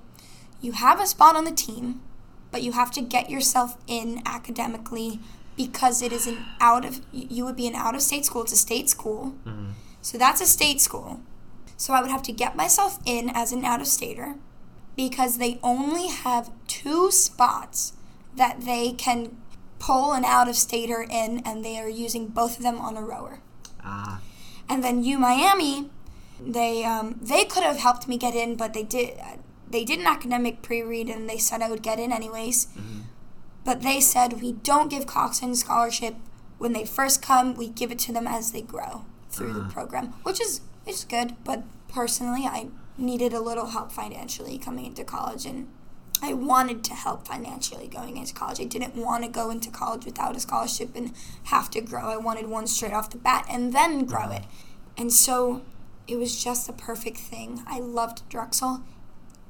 you have a spot on the team, but you have to get yourself in academically because it is an out of you would be an out of state school. It's a state school, so that's a state school. So I would have to get myself in as an out of stater because they only have two spots that they can pull an out of stater in, and they are using both of them on a rower. Ah. And then U Miami, They um, they could have helped me get in, but they did they did an academic pre-read and they said I would get in anyways. Mm-hmm. But they said we don't give coxswain scholarship when they first come. We give it to them as they grow through the Uh-huh. program, which is is good. But personally, I needed a little help financially coming into college, and I wanted to help financially going into college. I didn't want to go into college without a scholarship and have to grow. I wanted one straight off the bat and then grow mm-hmm. it. And so it was just the perfect thing. I loved Drexel,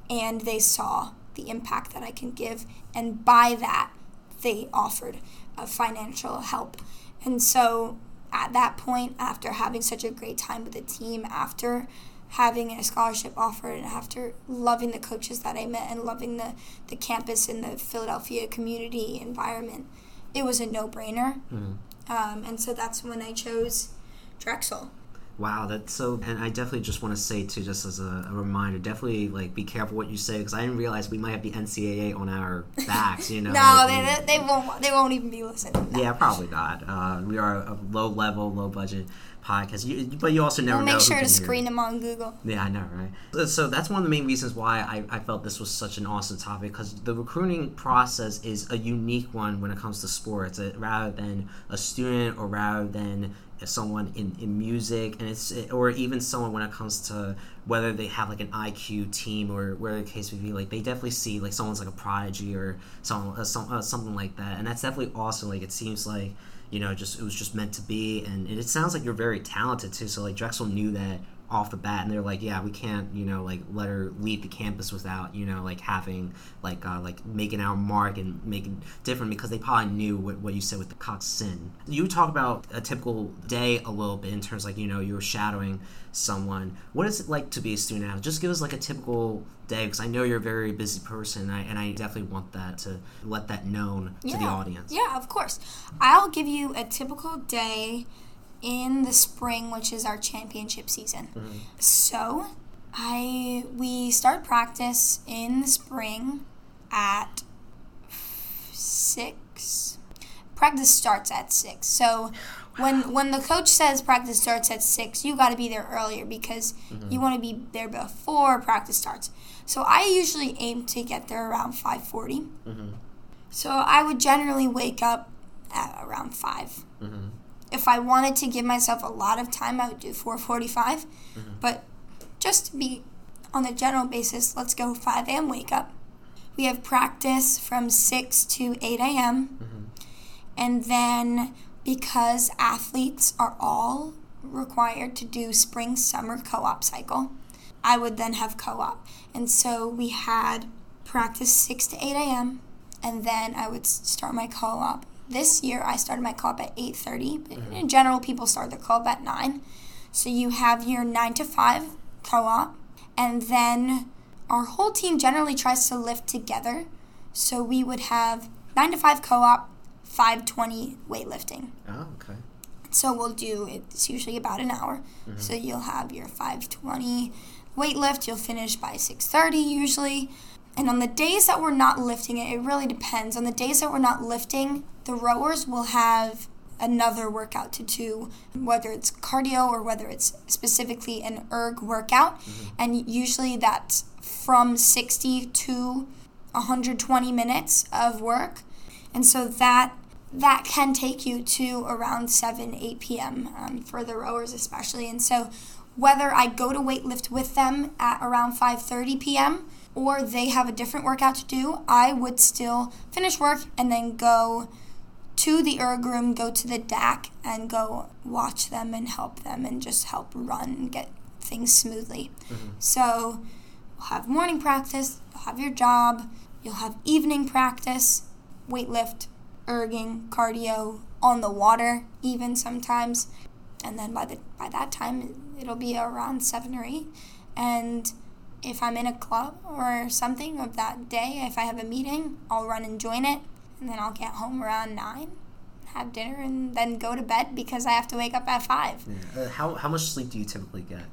and they saw the impact that I can give, and by that, they offered a financial help. And so at that point, after having such a great time with the team, after having a scholarship offered, and after loving the coaches that I met and loving the, the campus and the Philadelphia community environment, it was a no brainer. Mhm. Um, and so that's when I chose Drexel. Wow, that's so. And I definitely just want to say too, just as a, a reminder, definitely like be careful what you say because I didn't realize we might have the NCAA on our backs. You know. no, like, they, they, they won't. They won't even be listening. Yeah, probably not. Uh, we are a low level, low budget podcast, you, but you also never We'll know. make sure to hear screen them on Google. Yeah, I know, right? So- So that's one of the main reasons why I, I felt this was such an awesome topic because the recruiting process is a unique one when it comes to sports, uh, rather than a student or rather than someone in, in music, and it's or even someone when it comes to whether they have like an IQ team or where the case would be. Like they definitely see like someone's like a prodigy or someone uh, some, uh, something like that, and that's definitely awesome. Like it seems like you know just it was just meant to be, and it sounds like you're very talented too. So like Drexel knew that off the bat. And they're like yeah we can't you know like let her leave the campus without you know like having like uh, like making our mark and making different. Because they probably knew what, what you said with the coxswain. You talk about a typical day a little bit in terms like you know you're shadowing someone what is it like to be a student athlete just give us like a typical day because i know you're a very busy person and I, and I definitely want that to let that known to the audience Yeah, of course. I'll give you a typical day in the spring, which is our championship season. Mm-hmm. So, I we start practice in the spring at six. Practice starts at six. So, when when the coach says practice starts at six, you got to be there earlier because you want to be there before practice starts. So I usually aim to get there around five forty. Mhm. So I would generally wake up at around 5 Mhm. If I wanted to give myself a lot of time, I would do four forty-five. But just to be on the general basis, let's go five a.m. wake up. We have practice from six to eight a.m. And then because athletes are all required to do spring summer co-op cycle, I would then have co-op. And so we had practice 6 to 8 a.m. and then I would start my co-op. This year I started my co-op at 8:30, but in mm-hmm. general people start their co-op at 9. So you have your 9 to 5 co-op and then our whole team generally tries to lift together. So we would have 9 to 5 co-op, 520 weightlifting. oh okay So we'll do it's usually about an hour. Mm-hmm. So you'll have your 520 weightlift. you'll finish by 6:30 usually. And on the days that we're not lifting it, it really depends. On the days that we're not lifting, the rowers will have another workout to do, whether it's cardio or whether it's specifically an erg workout. Mm-hmm. And usually that's from 60 to 120 minutes of work. And so that that can take you to around 7 8 p.m um, for the rowers especially. And so whether i go to weightlift with them at around 5.30 p.m or they have a different workout to do i would still finish work and then go to the erg room go to the dac and go watch them and help them and just help run and get things smoothly. So you'll have morning practice you'll have your job you'll have evening practice weightlift erging, cardio, on the water, even sometimes. And then by the by that time, it'll be around seven or eight. And if I'm in a club or something of that day, if I have a meeting, I'll run and join it, and then I'll get home around nine, have dinner, and then go to bed because I have to wake up at five. yeah. uh, how, how much sleep do you typically get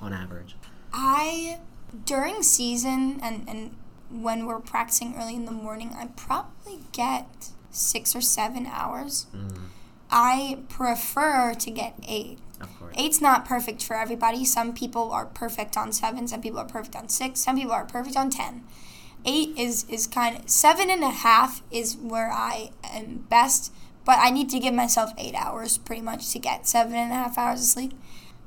on average I during season and and when we're practicing early in the morning, I probably get six or seven hours. Mm. I prefer to get eight. Eight's not perfect for everybody. Some people are perfect on seven. Some people are perfect on six. Some people are perfect on ten. Eight is is kind of seven and a half is where I am best. But I need to give myself eight hours pretty much to get seven and a half hours of sleep.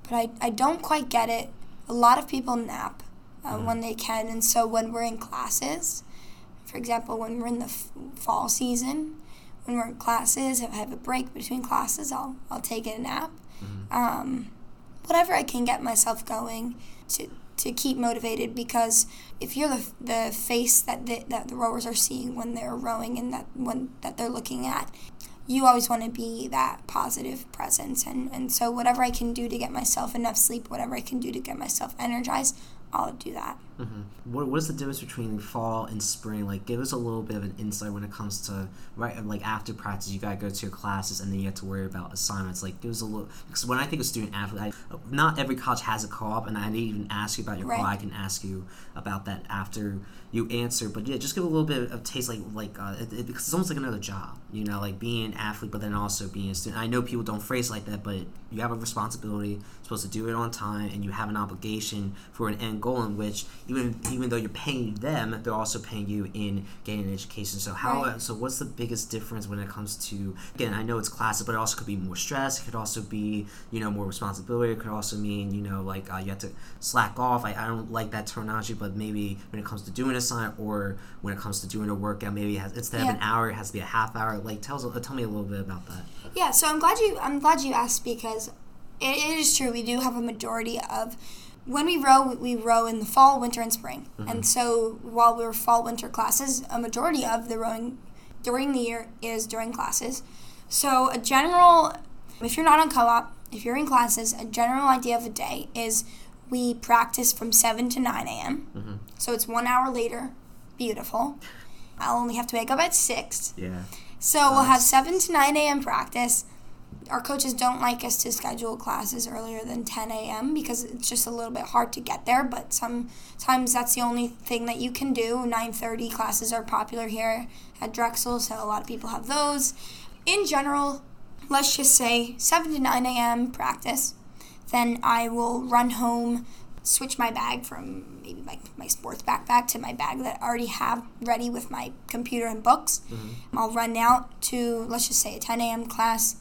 But I, I don't quite get it. A lot of people nap uh, when they can, and so when we're in classes, for example, when we're in the f- fall season, when we're in classes, if I have a break between classes, I'll I'll take a nap. Um, whatever I can get myself going to to keep motivated because if you're the, the face that the, that the rowers are seeing when they're rowing and that when that they're looking at you always want to be that positive presence. And, and so whatever i can do to get myself enough sleep whatever i can do to get myself energized i'll do that hmm What, what is the difference between fall and spring? Like, give us a little bit of an insight when it comes to right, like after practice, you gotta go to your classes, and then you have to worry about assignments. Like, give us a little because when I think of student athlete, I, not every college has a co-op, and I didn't even ask you about your Right. co-op. I can ask you about that after you answer. But yeah, just give a little bit of taste, like like uh, it, it, because it's almost like another job, you know, like being an athlete, but then also being a student. I know people don't phrase it like that, but you have a responsibility, you're supposed to do it on time, and you have an obligation for an end goal in which even even though you're paying them, they're also paying you in getting an education. So how Right. so what's the biggest difference when it comes to again? I know it's classes, but it also could be more stress. It could also be you know more responsibility. It could also mean you know like uh, you have to slack off. I, I don't like that terminology, but maybe when it comes to doing a sign or when it comes to doing a workout, maybe it has instead of an hour, it has to be a half hour. Like tell uh, tell me a little bit about that. Yeah, so I'm glad you I'm glad you asked because it, it is true we do have a majority of when we row we row in the fall, winter, and spring, mm-hmm. and so while we're fall winter classes, a majority of the rowing during the year is during classes. So a general, if you're not on co-op, if you're in classes, a general idea of a day is we practice from seven to nine a.m. Mm-hmm. So it's one hour later. Beautiful. I'll only have to wake up at six. Yeah. So we'll have 7 to 9 a.m. practice. Our coaches don't like us to schedule classes earlier than 10 a.m. because it's just a little bit hard to get there, but sometimes that's the only thing that you can do. 9:30 classes are popular here at Drexel, so a lot of people have those. In general, let's just say 7 to 9 a.m. practice. Then I will run home, switch my bag from maybe my, my sports backpack to my bag that I already have ready with my computer and books. Mm-hmm. I'll run out to, let's just say, a 10 a.m. class.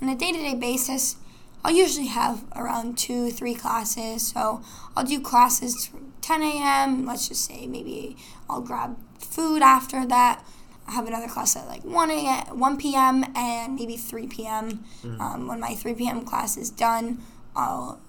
On a day to day basis, I'll usually have around two, three classes. So I'll do classes from 10 a.m. Let's just say maybe I'll grab food after that. I have another class at like 1 a.m., 1 p.m. and maybe 3 p.m. Um, when my 3 p.m. class is done, I'll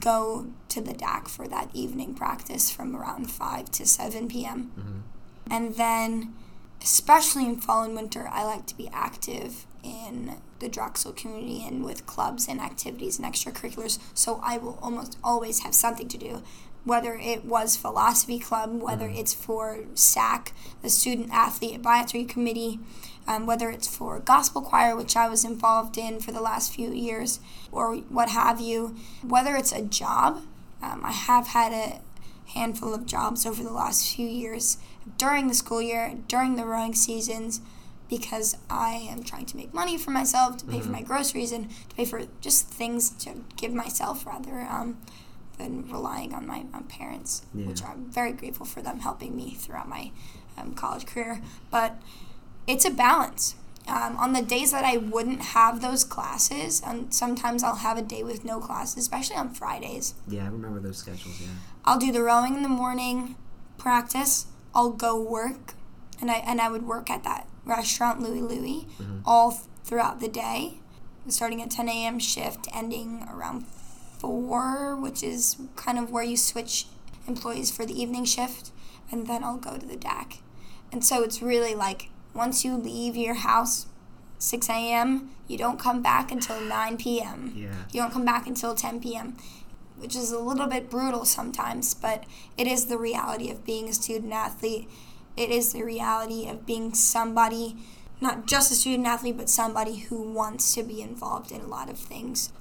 go to the DAC for that evening practice from around 5 to 7 p.m. And then, especially in fall and winter, I like to be active in the Drexel community and with clubs and activities and extracurriculars. So I will almost always have something to do, whether it was philosophy club, whether it's for SAC, the Student Athlete Advisory Committee, um, whether it's for gospel choir, which I was involved in for the last few years, or what have you, whether it's a job. Um, I have had a handful of jobs over the last few years during the school year, during the rowing seasons, because I am trying to make money for myself, to pay for my groceries, and to pay for just things to give myself rather um, than relying on my, my parents, which I'm very grateful for them helping me throughout my um, college career. But it's a balance. Um, on the days that I wouldn't have those classes, and sometimes I'll have a day with no classes, especially on Fridays. Yeah, I remember those schedules. Yeah. I'll do the rowing in the morning practice. I'll go work, and I and I would work at that restaurant Louie Louie mm-hmm. all throughout the day, starting at 10 a.m. shift, ending around four, which is kind of where you switch employees for the evening shift, and then I'll go to the DAC. And so it's really like once you leave your house 6 a.m., you don't come back until 9 p.m. Yeah. You don't come back until 10 p.m., which is a little bit brutal sometimes, but it is the reality of being a student athlete. It is the reality of being somebody, not just a student athlete, but somebody who wants to be involved in a lot of things.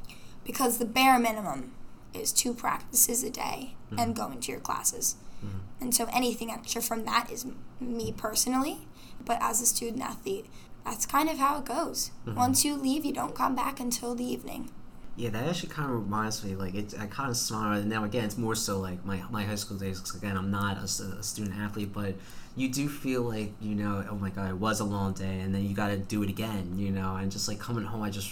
Because the bare minimum is two practices a day mm-hmm. and going to your classes. Mm-hmm. And so anything extra from that is me personally. But as a student athlete, that's kind of how it goes. Mm-hmm. Once you leave, you don't come back until the evening. Yeah, that actually kind of reminds me. Like, it, I kind of smile. And now again, it's more so like my my high school days. 'cause again, I'm not a student athlete, but you do feel like you know, oh my god, it was a long day, and then you got to do it again. You know, and just like coming home, I just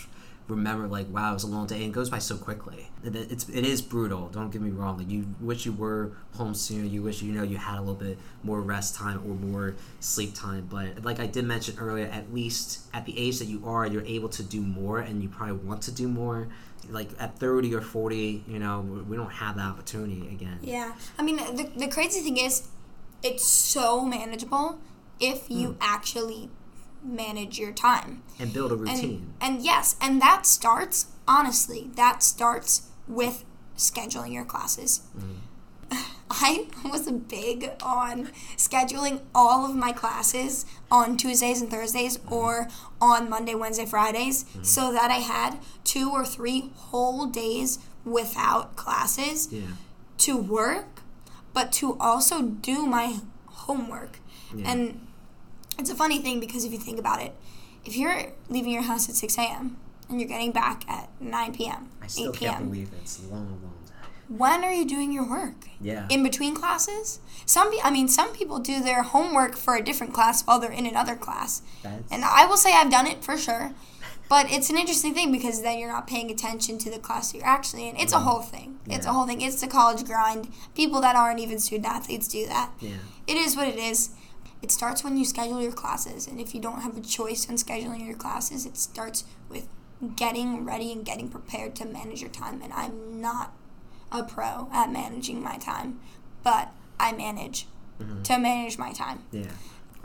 remember like, wow, it was a long day, and it goes by so quickly. It, it's it is brutal. Don't get me wrong. Like, you wish you were home sooner. You wish you know you had a little bit more rest time or more sleep time. But like I did mention earlier, at least at the age that you are, you're able to do more, and you probably want to do more like at 30 or 40 you know we- don't have that opportunity again Yeah. I mean, the, the crazy thing is, it's so manageable if you hmm. actually manage your time. and build a routine. and yes, and that starts, honestly, that starts with scheduling your classes. Mm-hmm. I was big on scheduling all of my classes on Tuesdays and Thursdays mm-hmm. or on Monday, Wednesday, Fridays mm-hmm. so that I had two or three whole days without classes yeah. to work, but to also do my homework. Yeah. And it's a funny thing because if you think about it, if you're leaving your house at 6 a.m. and you're getting back at 9 p.m., i still 8 can't p.m., believe it. it's a long long day when are you doing your work? yeah In between classes? Some, I mean, some people do their homework for a different class while they're in another class. That's, And I will say I've done it for sure. But it's an interesting thing because then you're not paying attention to the class that you're actually in. It's a mm-hmm. whole thing. It's a whole thing. It's the college grind. People that aren't even student athletes do that. yeah It is what it is. It starts when you schedule your classes. And if you don't have a choice in scheduling your classes, it starts with getting ready and getting prepared to manage your time. And I'm not a pro at managing my time, but I manage mm-hmm. to manage my time. yeah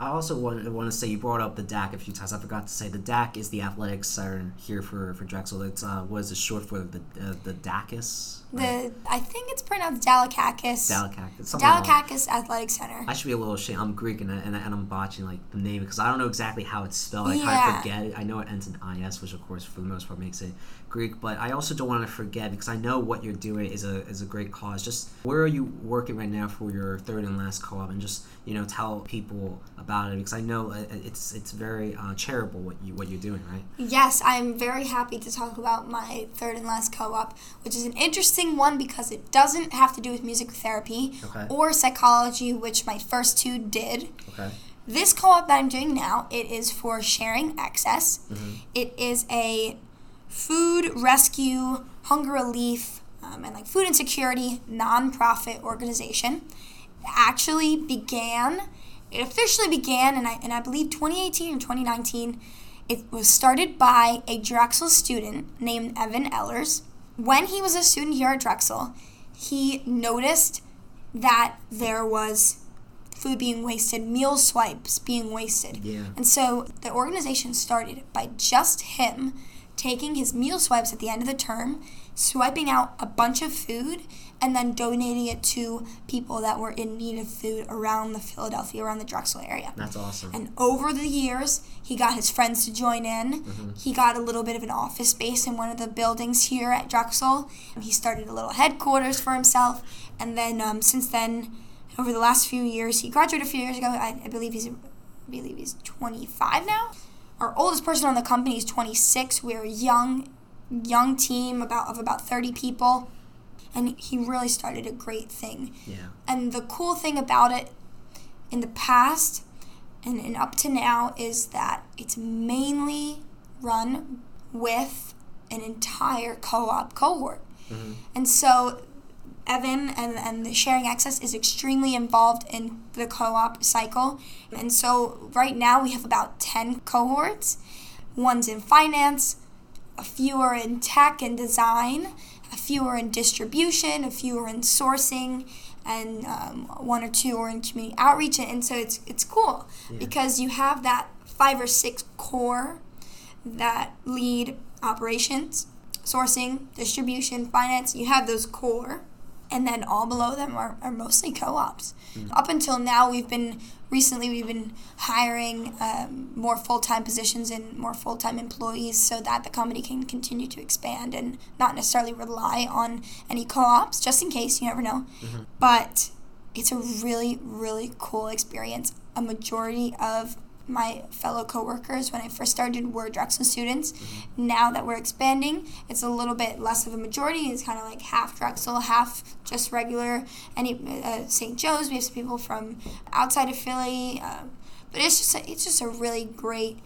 I also want, want to say you brought up the DAC a few times. I forgot to say the DAC is the athletic center here for, for Drexel. It's uh, what is it short for the uh, the DACUS? The I think it's pronounced Daskalakis. Daskalakis. like- Daskalakis Athletic Center. I should be a little ashamed. I'm Greek and, I, and, and I'm botching like the name because I don't know exactly how it's spelled. I kind Yeah. of forget it. I know it ends in is, which of course for the most part makes it Greek. But I also don't want to forget because I know what you're doing is a is a great cause. Just where are you working right now for your third and last co-op, and just you know tell people about it because I know uh, it's it's very uh, charitable what you what you're doing, right? Yes, I'm very happy to talk about my third and last co-op, which is an interesting one because it doesn't have to do with music therapy Okay. or psychology, which my first two did. Okay. This co-op that I'm doing now, it is for Sharing Excess Mm-hmm. It is a food rescue, hunger relief, um, and like food insecurity nonprofit organization. It actually began. It officially began, and I and I believe 2018 or 2019. It was started by a Drexel student named Evan Ellis. When he was a student here at Drexel, he noticed that there was food being wasted, meal swipes being wasted. Yeah. And so the organization started by just him taking his meal swipes at the end of the term, swiping out a bunch of food, and then donating it to people that were in need of food around the Philadelphia, around the Drexel area. That's awesome. And over the years, he got his friends to join in. Mm-hmm. He got a little bit of an office space in one of the buildings here at Drexel. He started a little headquarters for himself. And then um, since then, over the last few years, he graduated a few years ago. I, I believe he's, I believe he's 25 now. Our oldest person on the company is 26. We're a young, young team about of about 30 people, and he really started a great thing. yeah. And the cool thing about it in the past and, and up to now is that it's mainly run with an entire co op cohort. Mm-hmm. And so Evan and, and the Sharing Excess is extremely involved in the co-op cycle. And so right now we have about 10 cohorts. One's in finance, a few are in tech and design, a few are in distribution, a few are in sourcing, and um, one or two are in community outreach. And so it's it's cool because you have that five or six core that lead operations, sourcing, distribution, finance. You have those core, and then all below them are, are mostly co-ops. Up until now, we've been recently we've been hiring um, more full-time positions and more full-time employees so that the company can continue to expand and not necessarily rely on any co-ops just in case you never know. But it's a really really cool experience. A majority of my fellow coworkers when I first started were Drexel students. Mm-hmm. Now that we're expanding, it's a little bit less of a majority. It's kind of like half Drexel, half just regular. Any uh, St. Joe's, we have some people from outside of Philly, uh, but it's just a, it's just a really great,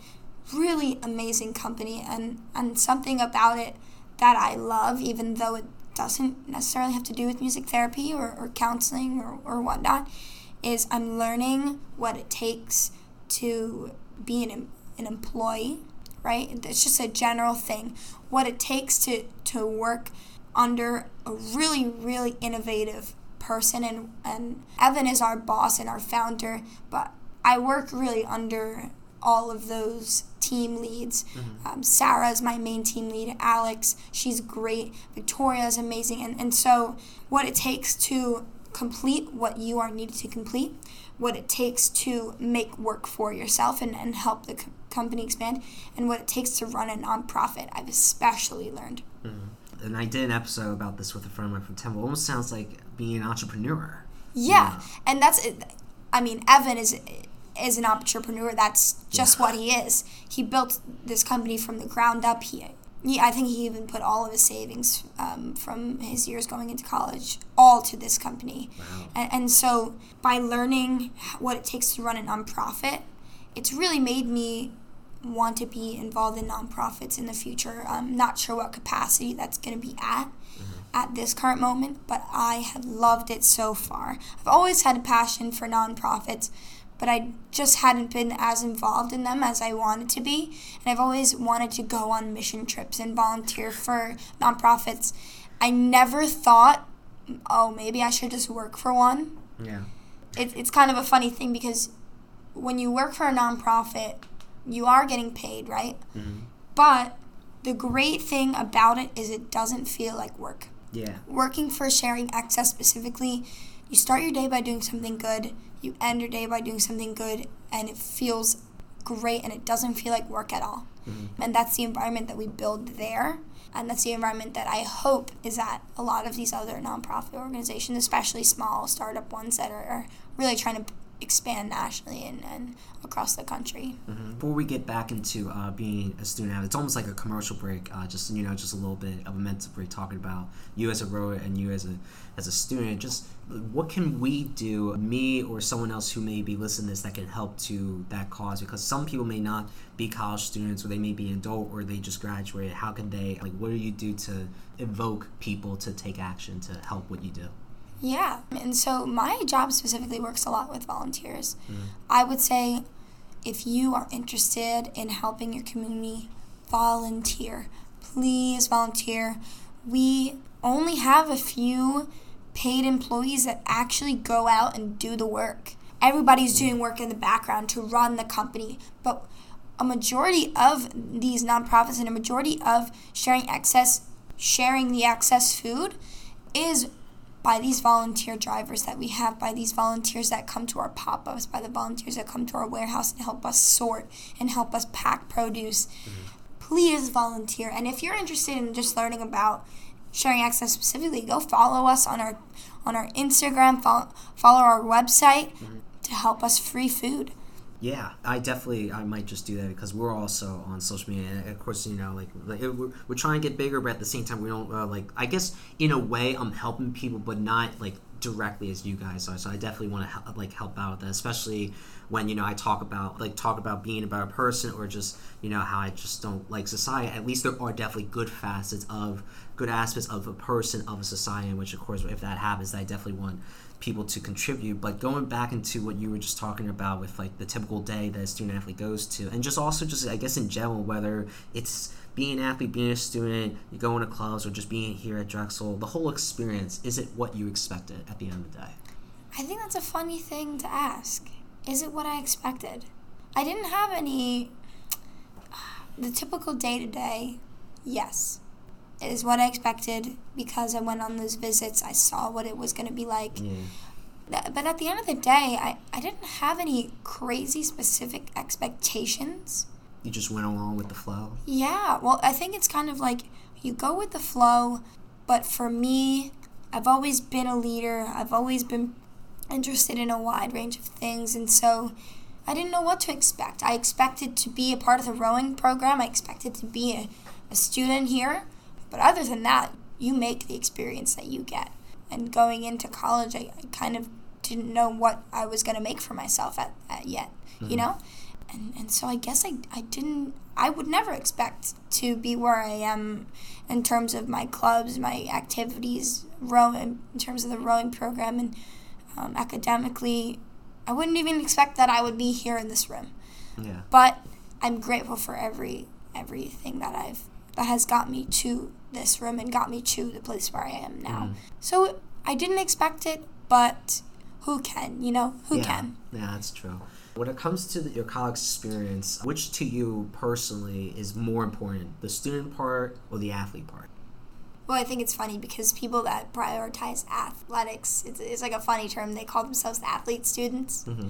really amazing company, and and something about it that I love, even though it doesn't necessarily have to do with music therapy or, or counseling or, or whatnot, is I'm learning what it takes to be an, an employee, right? It's just a general thing. What it takes to, to work under a really, really innovative person. And, and Evan is our boss and our founder, but I work really under all of those team leads. Mm-hmm. Um, Sarah is my main team lead. Alex, she's great. Victoria is amazing. And, and so, what it takes to complete what you are needed to complete, what it takes to make work for yourself and, and help the co- company expand, and what it takes to run a nonprofit, I've especially learned. Mm-hmm. And I did an episode about this with a friend of mine from Temple. It almost sounds like being an entrepreneur. Yeah, yeah. and that's it. I mean, Evan is is an entrepreneur. That's just yeah. what he is. He built this company from the ground up. He, he I think he even put all of his savings um, from his years going into college all to this company. Wow. And, and so by learning what it takes to run a nonprofit, it's really made me want to be involved in nonprofits in the future. I'm not sure what capacity that's going to be at mm-hmm. at this current moment, but I have loved it so far. I've always had a passion for nonprofits, but I just hadn't been as involved in them as I wanted to be. And I've always wanted to go on mission trips and volunteer for nonprofits. I never thought, oh, maybe I should just work for one. Yeah. It, it's kind of a funny thing because when you work for a nonprofit, you are getting paid, right? Mm-hmm. But the great thing about it is it doesn't feel like work. Yeah. Working for Sharing Excess specifically, you start your day by doing something good you end your day by doing something good and it feels great and it doesn't feel like work at all. Mm-hmm. And that's the environment that we build there. And that's the environment that I hope is at a lot of these other nonprofit organizations, especially small startup ones that are really trying to expand nationally and, and across the country. Mm-hmm. Before we get back into uh, being a student athlete, it's almost like a commercial break. Uh, just you know, just a little bit of a mental break, talking about you as a rower and you as a as a student. Just what can we do, me or someone else who may be listening to this, that can help to that cause? Because some people may not be college students, or they may be an adult, or they just graduated. How can they like? What do you do to evoke people to take action to help what you do? Yeah, and so my job specifically works a lot with volunteers. Mm. I would say if you are interested in helping your community, volunteer. Please volunteer. We only have a few paid employees that actually go out and do the work. Everybody's doing work in the background to run the company, but a majority of these nonprofits and a majority of Sharing Excess sharing the access food is by these volunteer drivers that we have, by these volunteers that come to our pop ups, by the volunteers that come to our warehouse and help us sort and help us pack produce. Mm-hmm. Please volunteer. And if you're interested in just learning about Sharing Excess specifically, go follow us on our on our Instagram, follow, follow our website mm-hmm. to help us free food. Yeah, I definitely I might just do that because we're also on social media, and of course you know like, like we're, we're trying to get bigger, but at the same time we don't uh, like. I guess in a way I'm helping people, but not like directly as you guys are. So I definitely want to help, like help out with that, especially when you know I talk about like talk about being a better person or just you know how I just don't like society. At least there are definitely good facets of good aspects of a person of a society, in which of course if that happens, I definitely want people to contribute. But going back into what you were just talking about with like the typical day that a student athlete goes to, and just also just I guess in general, whether it's being an athlete, being a student, you go into clubs, or just being here at Drexel, the whole experience, is it what you expected at the end of the day? I think that's a funny thing to ask. Is it what I expected? I didn't have any. The typical day to day, yes is what I expected because I went on those visits. I saw what it was going to be like. Yeah. But at the end of the day, I, I didn't have any crazy specific expectations. You just went along with the flow? Yeah. Well, I think it's kind of like you go with the flow, but for me, I've always been a leader. I've always been interested in a wide range of things. And so I didn't know what to expect. I expected to be a part of the rowing program. I expected to be a, a student here. But other than that, you make the experience that you get. And going into college, I, I kind of didn't know what I was going to make for myself at, at yet, mm-hmm. you know? And, and so I guess I, I didn't, I would never expect to be where I am in terms of my clubs, my activities, rowing, in terms of the rowing program, and um, academically. I wouldn't even expect that I would be here in this room. Yeah. But I'm grateful for every everything that I've that has got me to this room and got me to the place where I am now. Mm. So I didn't expect it, but who can? You know, who yeah. can? Yeah, that's true. When it comes to the, your college experience, which to you personally is more important, the student part or the athlete part? Well, I think it's funny because people that prioritize athletics, it's, it's like a funny term. They call themselves the athlete students. Mm-hmm.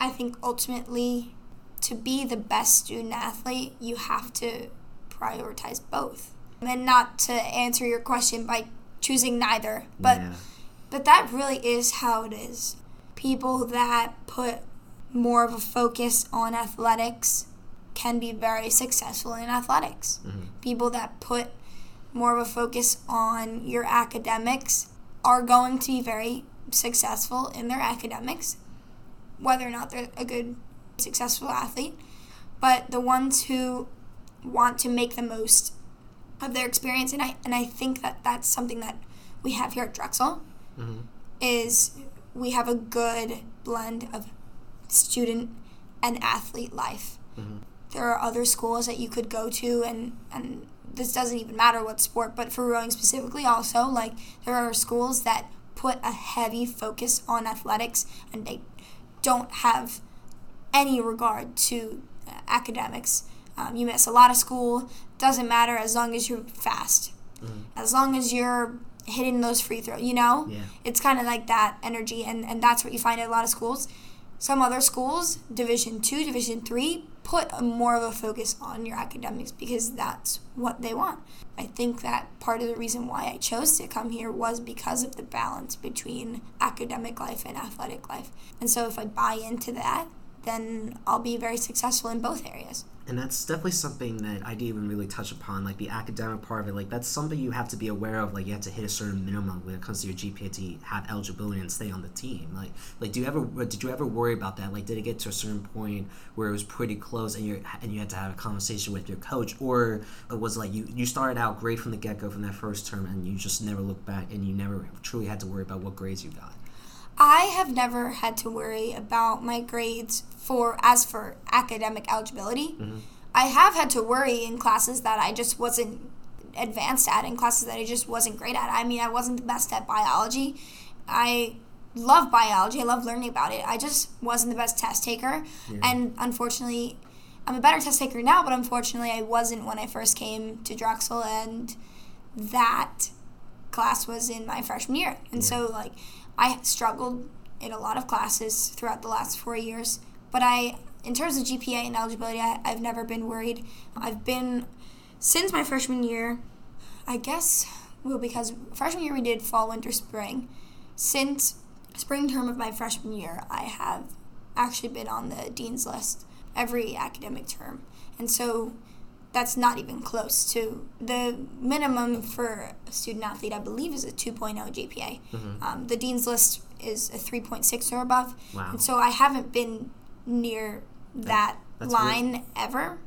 I think ultimately, to be the best student athlete, you have to prioritize both. And not to answer your question by choosing neither, but yeah. but that really is how it is. People that put more of a focus on athletics can be very successful in athletics. Mm-hmm. People that put more of a focus on your academics are going to be very successful in their academics, whether or not they're a good, successful athlete. But the ones who want to make the most of their experience, and I and I think that that's something that we have here at Drexel, mm-hmm. is we have a good blend of student and athlete life. Mm-hmm. There are other schools that you could go to, and, and this doesn't even matter what sport, but for rowing specifically, also, like there are schools that put a heavy focus on athletics and they don't have any regard to uh, academics. Um, you miss a lot of school, doesn't matter as long as you're fast. Mm-hmm. As long as you're hitting those free throws, you know? Yeah. It's kind of like that energy, and, and that's what you find at a lot of schools. Some other schools, Division two, Division three, put a more of a focus on your academics because that's what they want. I think that part of the reason why I chose to come here was because of the balance between academic life and athletic life. And so if I buy into that, then I'll be very successful in both areas and that's definitely something that I didn't even really touch upon, like the academic part of it. Like that's something you have to be aware of. Like you have to hit a certain minimum when it comes to your GPA to have eligibility and stay on the team. Like, like do you ever uh, did you ever worry about that? Like, did it get to a certain point where it was pretty close and you and you had to have a conversation with your coach, or uh, it was like you you started out great from the get go from that first term and you just never looked back and you never truly had to worry about what grades you got? I have never had to worry about my grades for as for academic eligibility. Mm-hmm. I have had to worry in classes that I just wasn't advanced at, in classes that I just wasn't great at. I mean, I wasn't the best at biology. I love biology. I love learning about it. I just wasn't the best test taker, yeah. and unfortunately, I'm a better test taker now. But unfortunately, I wasn't when I first came to Drexel, and that class was in my freshman year, and yeah. so like I struggled in a lot of classes throughout the last four years. But I, in terms of GPA and eligibility, I, I've never been worried. I've been, since my freshman year, I guess, well, because freshman year we did fall, winter, spring. Since spring term of my freshman year, I have actually been on the dean's list every academic term. And so that's not even close to the minimum for a student athlete, I believe, is a 2.0 GPA. Mm-hmm. Um, the dean's list is a 3.6 or above. Wow. And so I haven't been near that, line ever.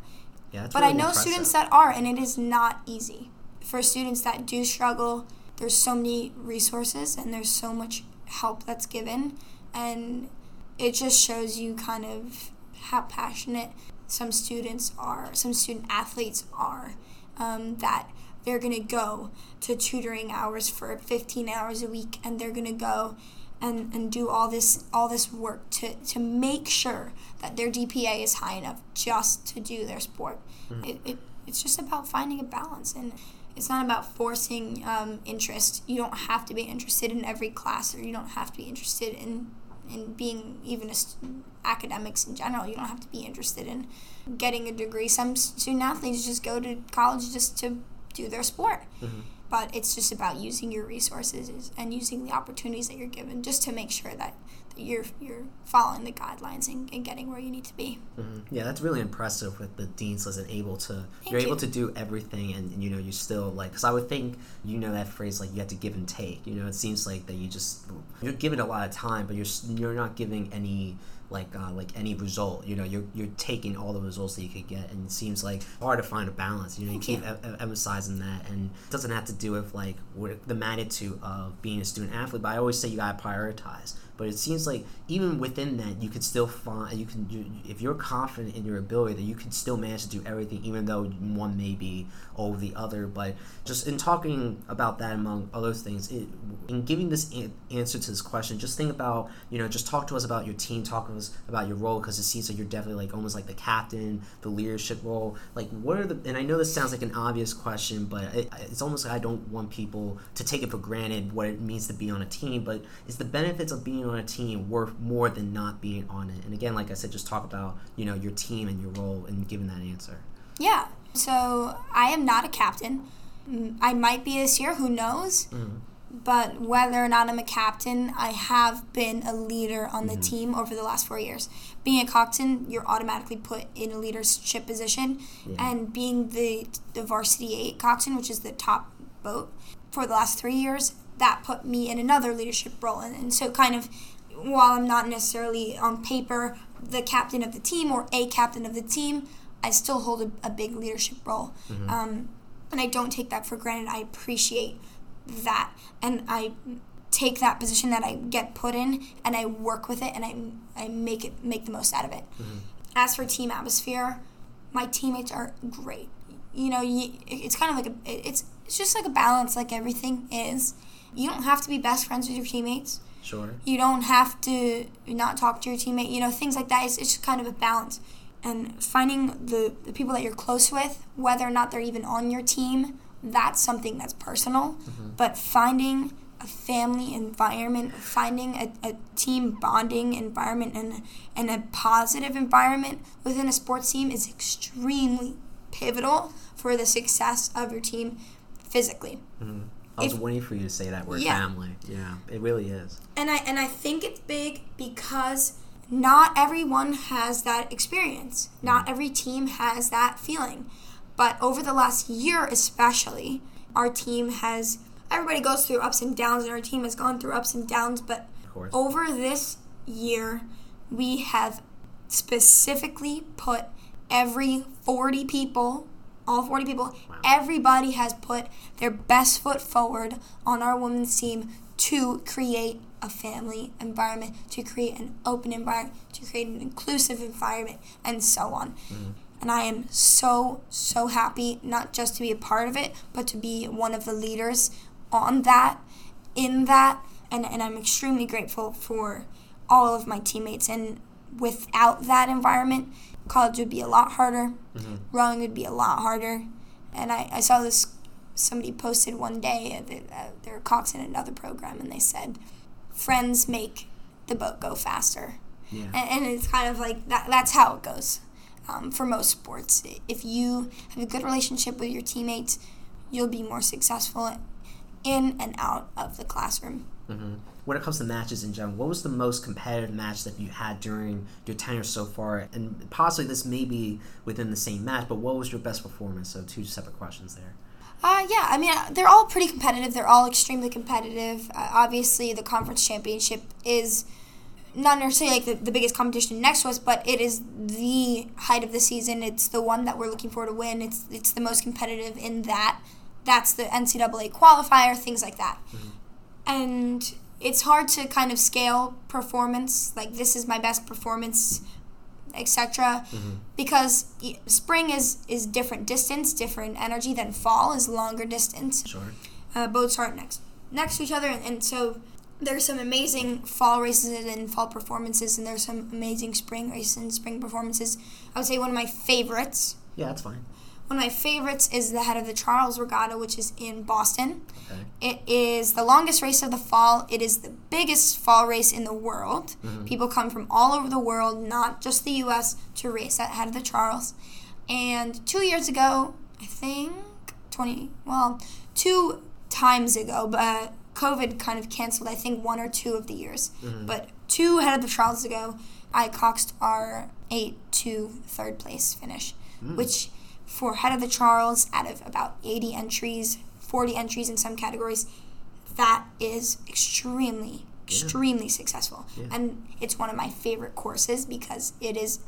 Yeah, but really I know impressive. students that are, and it is not easy. For students that do struggle, there's so many resources and there's so much help that's given. And it just shows you kind of how passionate some students are, some student athletes are, um, that they're going to go to tutoring hours for 15 hours a week and they're going to go and, and do all this all this work to, to make sure that their GPA is high enough just to do their sport. Mm. It, it, it's just about finding a balance and it's not about forcing um, interest. You don't have to be interested in every class or you don't have to be interested in in being even a st- academics in general. You don't have to be interested in getting a degree. Some student athletes just go to college just to do their sport. Mm-hmm. But it's just about using your resources and using the opportunities that you're given just to make sure that, you're you're following the guidelines and, and getting where you need to be. Mm-hmm. Yeah, that's really impressive with the dean's list and able to Thank you're you. able to do everything and, and, you know you still like because I would think you know that phrase like you have to give and take. You know, it seems like that you just you're giving a lot of time, but you're you're not giving any like uh, like any result. You know, you're you're taking all the results that you could get, and it seems like hard to find a balance. You know, you Thank keep em- em- emphasizing that, and it doesn't have to do with like the magnitude of being a student athlete. But I always say you gotta prioritize. But it seems like even within that, you can still find you can you, if you're confident in your ability, that you can still manage to do everything, even though one may be over the other. But just in talking about that, among other things, it, in giving this an- answer to this question, just think about you know just talk to us about your team, talk to us about your role, because it seems like you're definitely like almost like the captain, the leadership role. Like what are the and I know this sounds like an obvious question, but it, it's almost like I don't want people to take it for granted what it means to be on a team. But is the benefits of being on a team worth more than not being on it? And again, like I said, just talk about you know your team and your role and giving that answer. Yeah. So I am not a captain. Mm, I might be this year. Who knows? But whether or not I'm a captain, I have been a leader on the team over the last four years. Being a captain, you're automatically put in a leadership position, Yeah. and being the the varsity eight captain, which is the top boat, for the last three years, that put me in another leadership role. And, and so, kind of, while I'm not necessarily on paper the captain of the team or a captain of the team, I still hold a, a big leadership role. Um, and I don't take that for granted. I appreciate that. And I take that position that I get put in and I work with it and I, I make it make the most out of it. As for team atmosphere, my teammates are great. You know, you, it's kind of like a it's it's just like a balance like everything is. You don't have to be best friends with your teammates. Sure. You don't have to not talk to your teammate, you know, things like that. It's, it's just kind of a balance. And finding the, the people that you're close with, whether or not they're even on your team, that's something that's personal. Mm-hmm. But finding a family environment, finding a, a team bonding environment and, and a positive environment within a sports team is extremely pivotal for the success of your team physically. Mm-hmm. I was If- waiting for you to say that word Yeah. family. Yeah, it really is. and I and I think it's big because not everyone has that experience. Not mm. every team has that feeling. But over the last year especially, our team has everybody goes through ups and downs and our team has gone through ups and downs, but over this year we have specifically put every 40 people all 40 people everybody has put their best foot forward on our women's team to create a family environment to create an open environment to create an inclusive environment and so on. Mm-hmm. And i am so so happy not just to be a part of it but to be one of the leaders on that in that and, and i'm extremely grateful for all of my teammates. And without that environment college would be a lot harder. Rowing would be a lot harder. And i, I saw this somebody posted one day uh, that uh, they were cox in another program and they said friends make the boat go faster. Yeah. and, and it's kind of like that, that's how it goes um, for most sports. If you have a good relationship with your teammates you'll be more successful in and out of the classroom. Hmm When it comes to matches in general, what was the most competitive match that you had during your tenure so far? And possibly this may be within the same match, but what was your best performance? So two separate questions there. Uh, yeah, I mean, uh, they're all pretty competitive. They're all extremely competitive. Uh, obviously, the conference championship is not necessarily like the, the biggest competition next to us, but it is the height of the season. It's the one that we're looking for to win. It's it's the most competitive in that. That's the NCAA qualifier, things like that. And it's hard to kind of scale performance. Like this is my best performance, etc. Because spring is is different distance, different energy than fall is longer distance Sure. uh, boats aren't next next to each other, and, and so there's some amazing fall races and fall performances, and there's some amazing spring races and spring performances. I would say one of my favorites. Yeah, that's fine. One of my favorites is the head of the Charles Regatta, which is in Boston. Okay. It is the longest race of the fall. It is the biggest fall race in the world. Mm-hmm. People come from all over the world, not just the U.S., to race at Head of the Charles. And two years ago, I think, 20, well, two times ago, but uh, COVID kind of canceled, I think, one or two of the years. Mm-hmm. But two head of the Charles ago, I coxed our eight to third place finish, mm. which for head of the Charles, out of about 80 entries, 40 entries in some categories, that is extremely, extremely successful. And it's one of my favorite courses because it is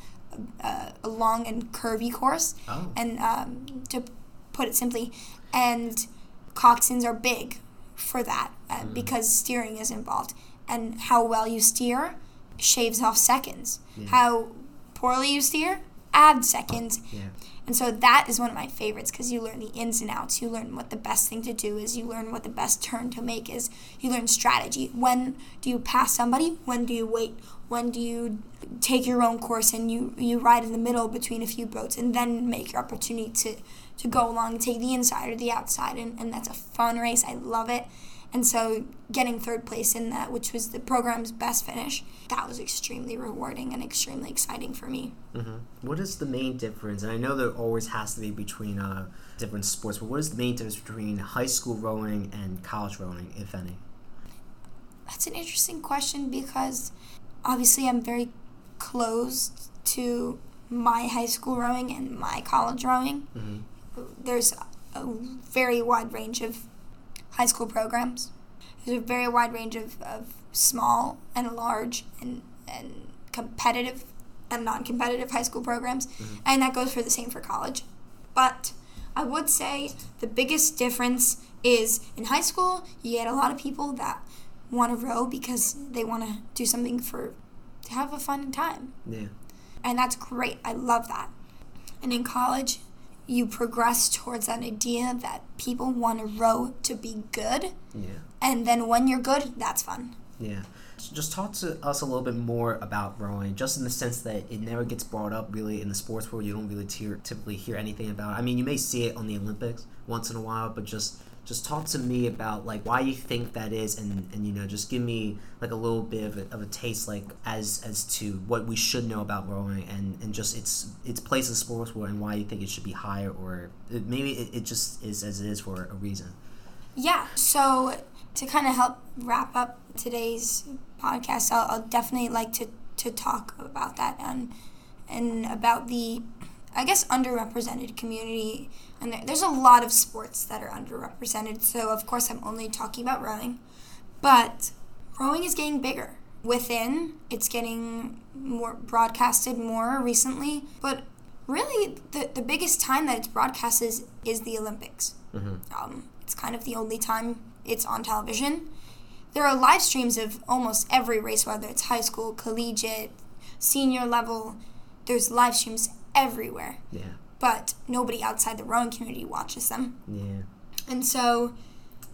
a, a long and curvy course. Oh. And um, to put it simply, and coxswains are big for that uh, because steering is involved. And how well you steer shaves off seconds. How poorly you steer adds seconds. Yeah. And so that is one of my favorites because you learn the ins and outs. You learn what the best thing to do is. You learn what the best turn to make is. You learn strategy. When do you pass somebody? When do you wait? When do you take your own course and you, you ride in the middle between a few boats and then make your opportunity to, to go along and take the inside or the outside? And, and that's a fun race. I love it. And so getting third place in that, which was the program's best finish, that was extremely rewarding and extremely exciting for me. hmm What is the main difference? And I know there always has to be between uh, different sports, but what is the main difference between high school rowing and college rowing, if any? That's an interesting question because obviously I'm very close to my high school rowing and my college rowing. Mm-hmm. There's a very wide range of high school programs. There's a very wide range of, of small and large and, and competitive and non competitive high school programs. Mm-hmm. And that goes for the same for college. But I would say the biggest difference is in high school, you get a lot of people that want to row because they want to do something for to have a fun time. Yeah. And that's great. I love that. And in college, you progress towards that idea that people want to row to be good. Yeah. And then when you're good, that's fun. Yeah. So just talk to us a little bit more about rowing, just in the sense that it never gets brought up really in the sports world. You don't really tear, typically hear anything about. it. I mean, you may see it on the Olympics once in a while, but just just talk to me about like why you think that is, and and you know just give me like a little bit of a, of a taste like as as to what we should know about rowing and and just its its place in sports world and why you think it should be higher or it, maybe it, it just is as it is for a reason. Yeah, so to kind of help wrap up today's podcast, I'll, I'll definitely like to, to talk about that and and about the, I guess, underrepresented community. And there's a lot of sports that are underrepresented. So of course, I'm only talking about rowing, but rowing is getting bigger. Within, it's getting more broadcasted more recently, but really the, the biggest time that it's broadcast is, is the Olympics. Um, it's kind of the only time it's on television. There are live streams of almost every race, whether it's high school, collegiate, senior level. There's live streams everywhere, Yeah. but nobody outside the rowing community watches them. Yeah. And so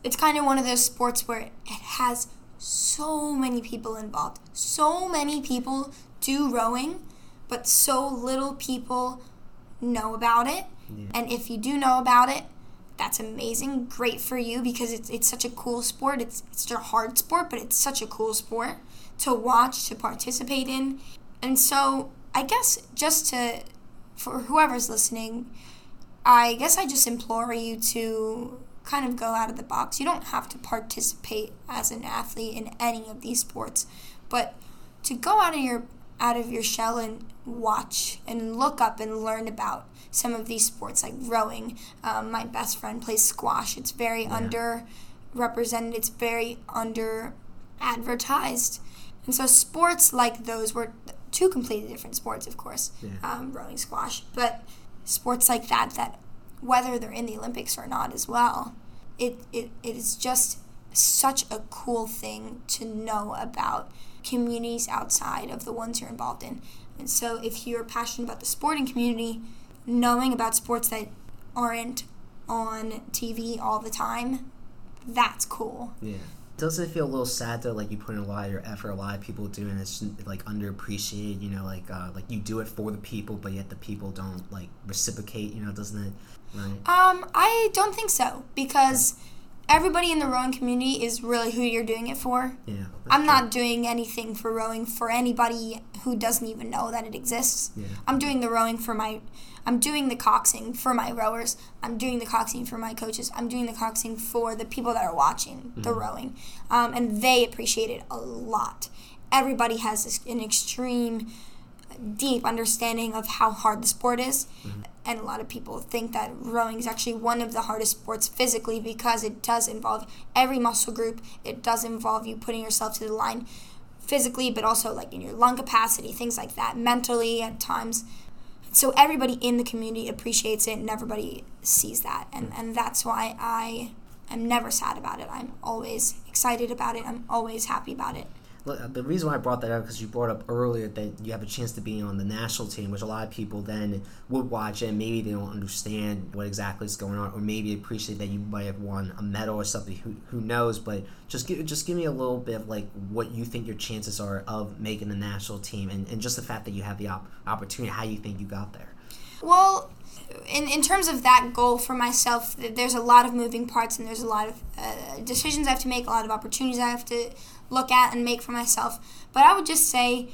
it's kind of one of those sports where it has so many people involved. So many people do rowing, but so little people know about it. Yeah. And if you do know about it, that's amazing. Great for you because it's, it's such a cool sport. It's, it's a hard sport, but it's such a cool sport to watch, to participate in. And so I guess just to, for whoever's listening, I guess I just implore you to kind of go out of the box. You don't have to participate as an athlete in any of these sports, but to go out of your out of your shell and watch and look up and learn about some of these sports like rowing. Um, my best friend plays squash. It's very under represented. It's very under advertised, and so sports like those were two completely different sports, of course. Yeah. Um, rowing, squash, but sports like that that whether they're in the Olympics or not as well, it, it, it is just such a cool thing to know about communities outside of the ones you're involved in. And so if you're passionate about the sporting community, knowing about sports that aren't on TV all the time, that's cool. Yeah. Does it feel a little sad though, like you put in a lot of your effort, a lot of people do, and it's like underappreciated? You know, like uh, like you do it for the people, but yet the people don't like reciprocate. You know, doesn't it? Right. Um, I don't think so because everybody in the rowing community is really who you're doing it for. Yeah. I'm not doing anything for rowing for anybody who doesn't even know that it exists. Yeah. I'm doing the rowing for my I'm doing the coxing for my rowers. I'm doing the coxing for my coaches. I'm doing the coxing for the people that are watching the rowing. Um, and they appreciate it a lot. Everybody has this, an extreme, deep understanding of how hard the sport is. And a lot of people think that rowing is actually one of the hardest sports physically because it does involve every muscle group. It does involve you putting yourself to the line physically, but also like in your lung capacity, things like that, mentally at times. So everybody in the community appreciates it and everybody sees that. And, and that's why I am never sad about it. I'm always excited about it. I'm always happy about it. The reason why I brought that up because you brought up earlier that you have a chance to be on the national team, which a lot of people then would watch and maybe they don't understand what exactly is going on, or maybe appreciate that you might have won a medal or something. Who, who knows? But just give just give me a little bit of like what you think your chances are of making the national team, and, and just the fact that you have the op- opportunity, how you think you got there. Well, in, in terms of that goal for myself, there's a lot of moving parts and there's a lot of uh, decisions I have to make, a lot of opportunities I have to look at and make for myself. But I would just say,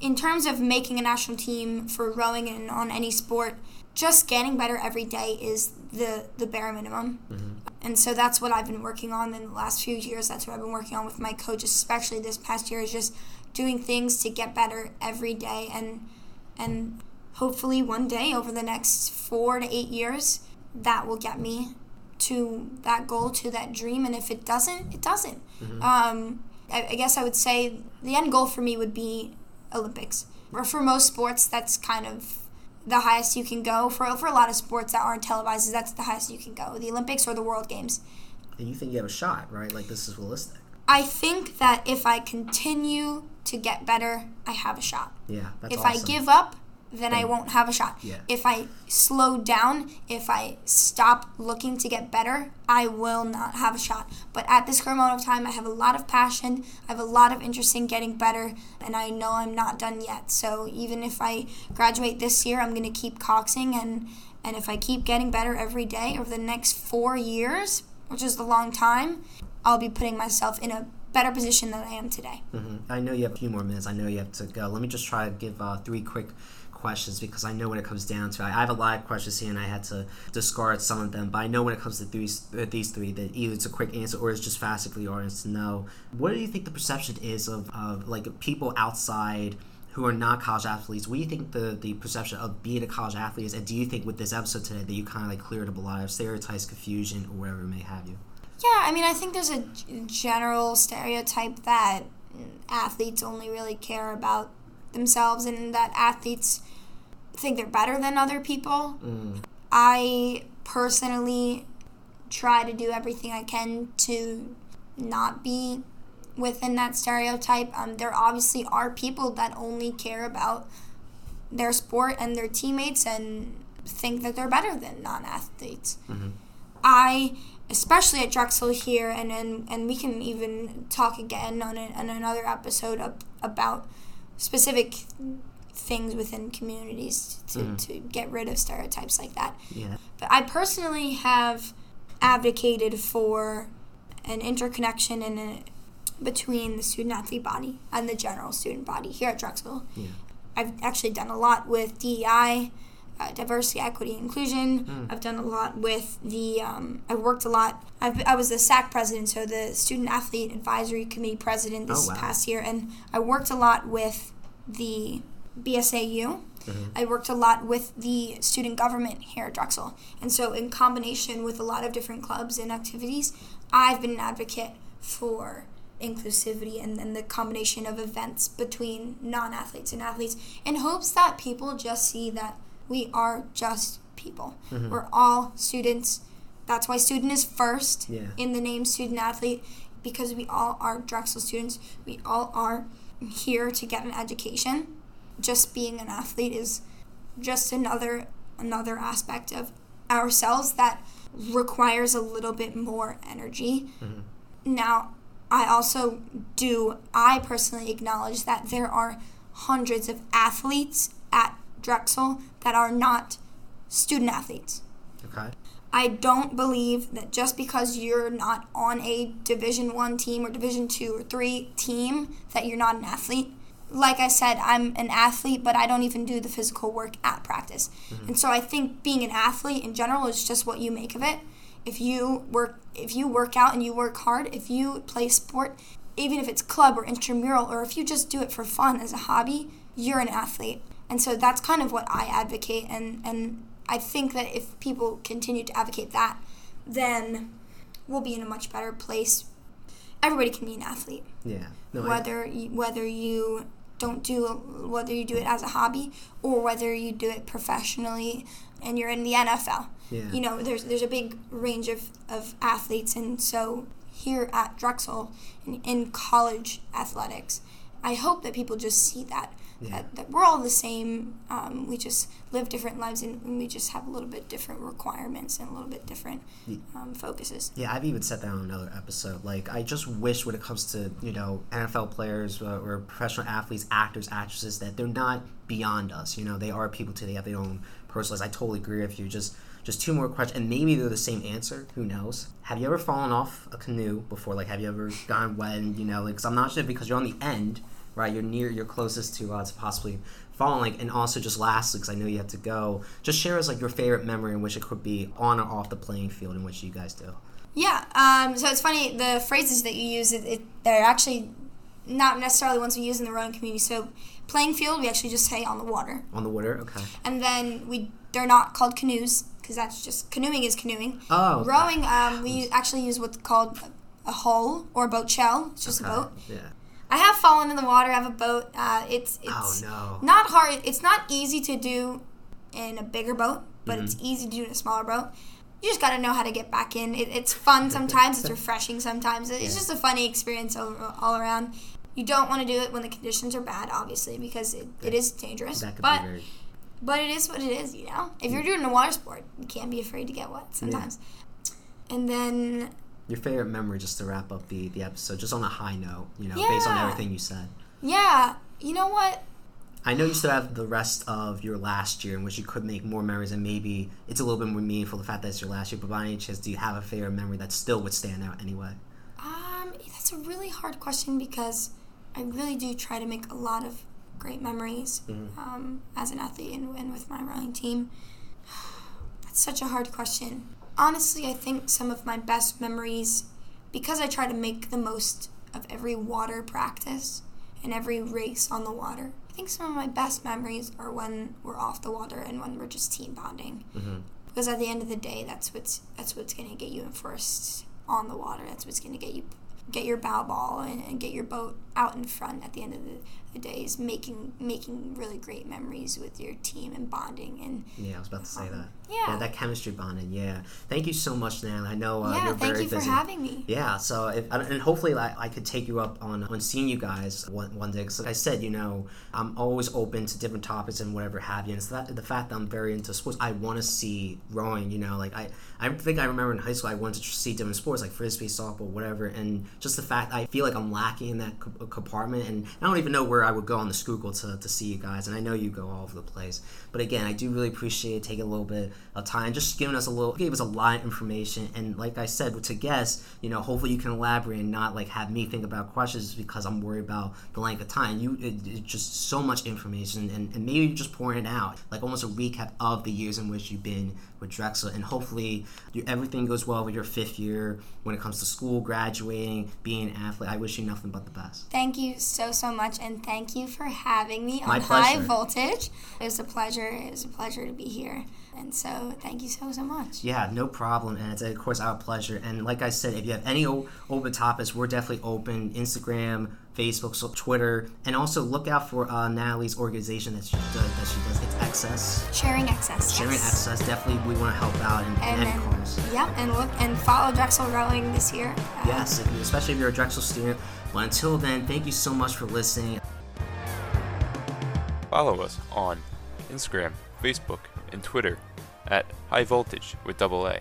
in terms of making a national team for rowing and on any sport, just getting better every day is the, the bare minimum. And so that's what I've been working on in the last few years. That's what I've been working on with my coach, especially this past year, is just doing things to get better every day and and hopefully one day over the next four to eight years that will get me to that goal to that dream and if it doesn't it doesn't um, I, I guess i would say the end goal for me would be olympics or for most sports that's kind of the highest you can go for, for a lot of sports that aren't televised that's the highest you can go the olympics or the world games And you think you have a shot, right? Like this is realistic. i think that if i continue to get better i have a shot Yeah, that's if awesome. I give up, then I won't have a shot. Yeah. If I slow down, if I stop looking to get better, I will not have a shot. But at this current moment of time, I have a lot of passion. I have a lot of interest in getting better, and I know I'm not done yet. So even if I graduate this year, I'm going to keep coxing, and and if I keep getting better every day over the next four years, which is a long time, I'll be putting myself in a better position than I am today. hmm I know you have a few more minutes. I know you have to go. Let me just try to give uh, three quick questions because I know when it comes down to. I have a lot of questions here and I had to discard some of them. But I know when it comes to these, uh, these three that either it's a quick answer or it's just faster for the audience to know. What do you think the perception is of, of like people outside who are not college athletes? What do you think the, the perception of being a college athlete is? And do you think with this episode today that you kind of like cleared up a lot of stereotypes, confusion, or whatever it may have you? Yeah, I mean, I think there's a general stereotype that athletes only really care about themselves and that athletes think they're better than other people. Mm. I personally try to do everything I can to not be within that stereotype. Um, there obviously are people that only care about their sport and their teammates and think that they're better than non athletes. Mhm. I, especially at Drexel here, and, and, and we can even talk again on, a, on another episode of, about specific things within communities to, Mhm. to get rid of stereotypes like that. Yeah. But I personally have advocated for an interconnection and a, between the student athlete body and the general student body here at Drexel. Yeah. I've actually done a lot with DEI, uh, diversity, equity, inclusion. Mm. I've done a lot with the. Um, I've worked a lot. I've, I was the SAC president, so the Student Athlete Advisory Committee president this Oh, wow. past year, and I worked a lot with the BSAU. Mhm. I worked a lot with the student government here at Drexel. And so, in combination with a lot of different clubs and activities, I've been an advocate for inclusivity and then the combination of events between non athletes and athletes in hopes that people just see that we are just people. Mhm. We're all students. That's why student is first Yeah. in the name student athlete because we all are Drexel students. We all are here to get an education. Just being an athlete is just another another aspect of ourselves that requires a little bit more energy. Mhm. Now, I also do I personally acknowledge that there are hundreds of athletes at Drexel that are not student athletes. Okay. I don't believe that just because you're not on a Division One team or Division Two or three team that you're not an athlete. Like I said, I'm an athlete, but I don't even do the physical work at practice. Mm-hmm. And so I think being an athlete in general is just what you make of it. If you work, if you work out and you work hard, if you play sport, even if it's club or intramural, or if you just do it for fun as a hobby, you're an athlete. And so that's kind of what I advocate, and and I think that if people continue to advocate that, then we'll be in a much better place. Everybody can be an athlete, Yeah. No. I- whether you, whether you don't do whether you do it as a hobby or whether you do it professionally and you're in the NFL. Yeah. You know, there's there's a big range of, of athletes, and so here at Drexel in, in college athletics, I hope that people just see that. Yeah. That, that we're all the same. Um, we just live different lives, and we just have a little bit different requirements and a little bit different um, focuses. Yeah, I've even said that on another episode. Like, I just wish when it comes to, you know, NFL players uh, or professional athletes, actors, actresses, that they're not beyond us. You know, they are people too. They have their own personal lives. I totally agree with you. Just just two more questions, and maybe they're the same answer. Who knows? Have you ever fallen off a canoe before? Like, have you ever gone wet and, you know, like, because I'm not sure because you're on the end, right? You're near, you're closest to, uh, to possibly falling. Like, and also just lastly, because I know you have to go, just share us, like, your favorite memory in which it could be on or off the playing field in which you guys do. Yeah. Um, so it's funny the phrases that you use. It, it, they're actually not necessarily ones we use in the rowing community. So playing field, we actually just say on the water, On the water? Okay. and then we they're not called canoes because that's just canoeing is canoeing. Oh. okay. Rowing, um, we actually use what's called a hull or a boat shell. It's just Okay, a boat. Yeah. I have fallen in the water. I have a boat. Uh, it's it's Oh, no. not hard. It's not easy to do in a bigger boat, but Mm-hmm. it's easy to do in a smaller boat. You just got to know how to get back in. It, it's fun sometimes. it's refreshing sometimes. It's Yeah. just a funny experience all, all around. You don't want to do it when the conditions are bad, obviously, because it, it is dangerous. That But very. but it is what it is, you know. If you're doing a water sport, you can't be afraid to get wet sometimes. And then Your favorite memory, just to wrap up the, the episode, just on a high note, you know, based on everything you said. yeah, you know what? I know you still have the rest of your last year in which you could make more memories, and maybe it's a little bit more meaningful the fact that it's your last year. But by any chance, do you have a favorite memory that still would stand out anyway? Um, that's a really hard question because I really do try to make a lot of great memories um, as an athlete and, and with my rowing team. That's such a hard question. Honestly, I think some of my best memories, because I try to make the most of every water practice and every race on the water. I think some of my best memories are when we're off the water and when we're just team bonding. Mm-hmm. Because at the end of the day, that's what's that's what's gonna get you in first on the water. That's what's gonna get you get your bow ball and, and get your boat out in front at the end of the, the day is making making really great memories with your team and bonding and Yeah, I was about to say um, that. Yeah. that chemistry bonding. Yeah, thank you so much, Nan. I know uh, yeah, you're thank very you for busy. having me. Yeah, so if, and hopefully I, I could take you up on on seeing you guys one, one day. Because like I said, you know, I'm always open to different topics and whatever have you. And so that the fact that I'm very into sports, I want to see rowing. You know, like I I think I remember in high school I wanted to see different sports like frisbee, softball, whatever. And just the fact I feel like I'm lacking in that co- compartment, and I don't even know where I would go on the Schuylkill to to see you guys. And I know you go all over the place. But again, I do really appreciate taking a little bit of time, just giving us a little, gave us a lot of information. And like I said, to guess, you know, hopefully you can elaborate and not like have me think about questions because I'm worried about the length of time. You, it, it's just so much information, and, and maybe just pouring it out, like almost a recap of the years in which you've been with Drexel. And hopefully everything goes well with your fifth year when it comes to school, graduating, being an athlete. I wish you nothing but the best. Thank you so so much, and thank you for having me My on High. Voltage. It was a pleasure. It was a pleasure to be here, and so thank you so so much. Yeah, no problem. And it's, of course, our pleasure. And like I said, if you have any open topics, we're definitely open Instagram, Facebook, so Twitter. And also look out for uh, Natalie's organization that she, does, that she does. It's Excess. Sharing excess. Sharing yes. Excess. Definitely, we want to help out in, in And any then, cause. yeah, and look and follow Drexel Rowing this year. Uh, Yes, if you- especially if you're a Drexel student. But until then, thank you so much for listening. Follow us on Instagram, Facebook, and Twitter at High Voltage with double A.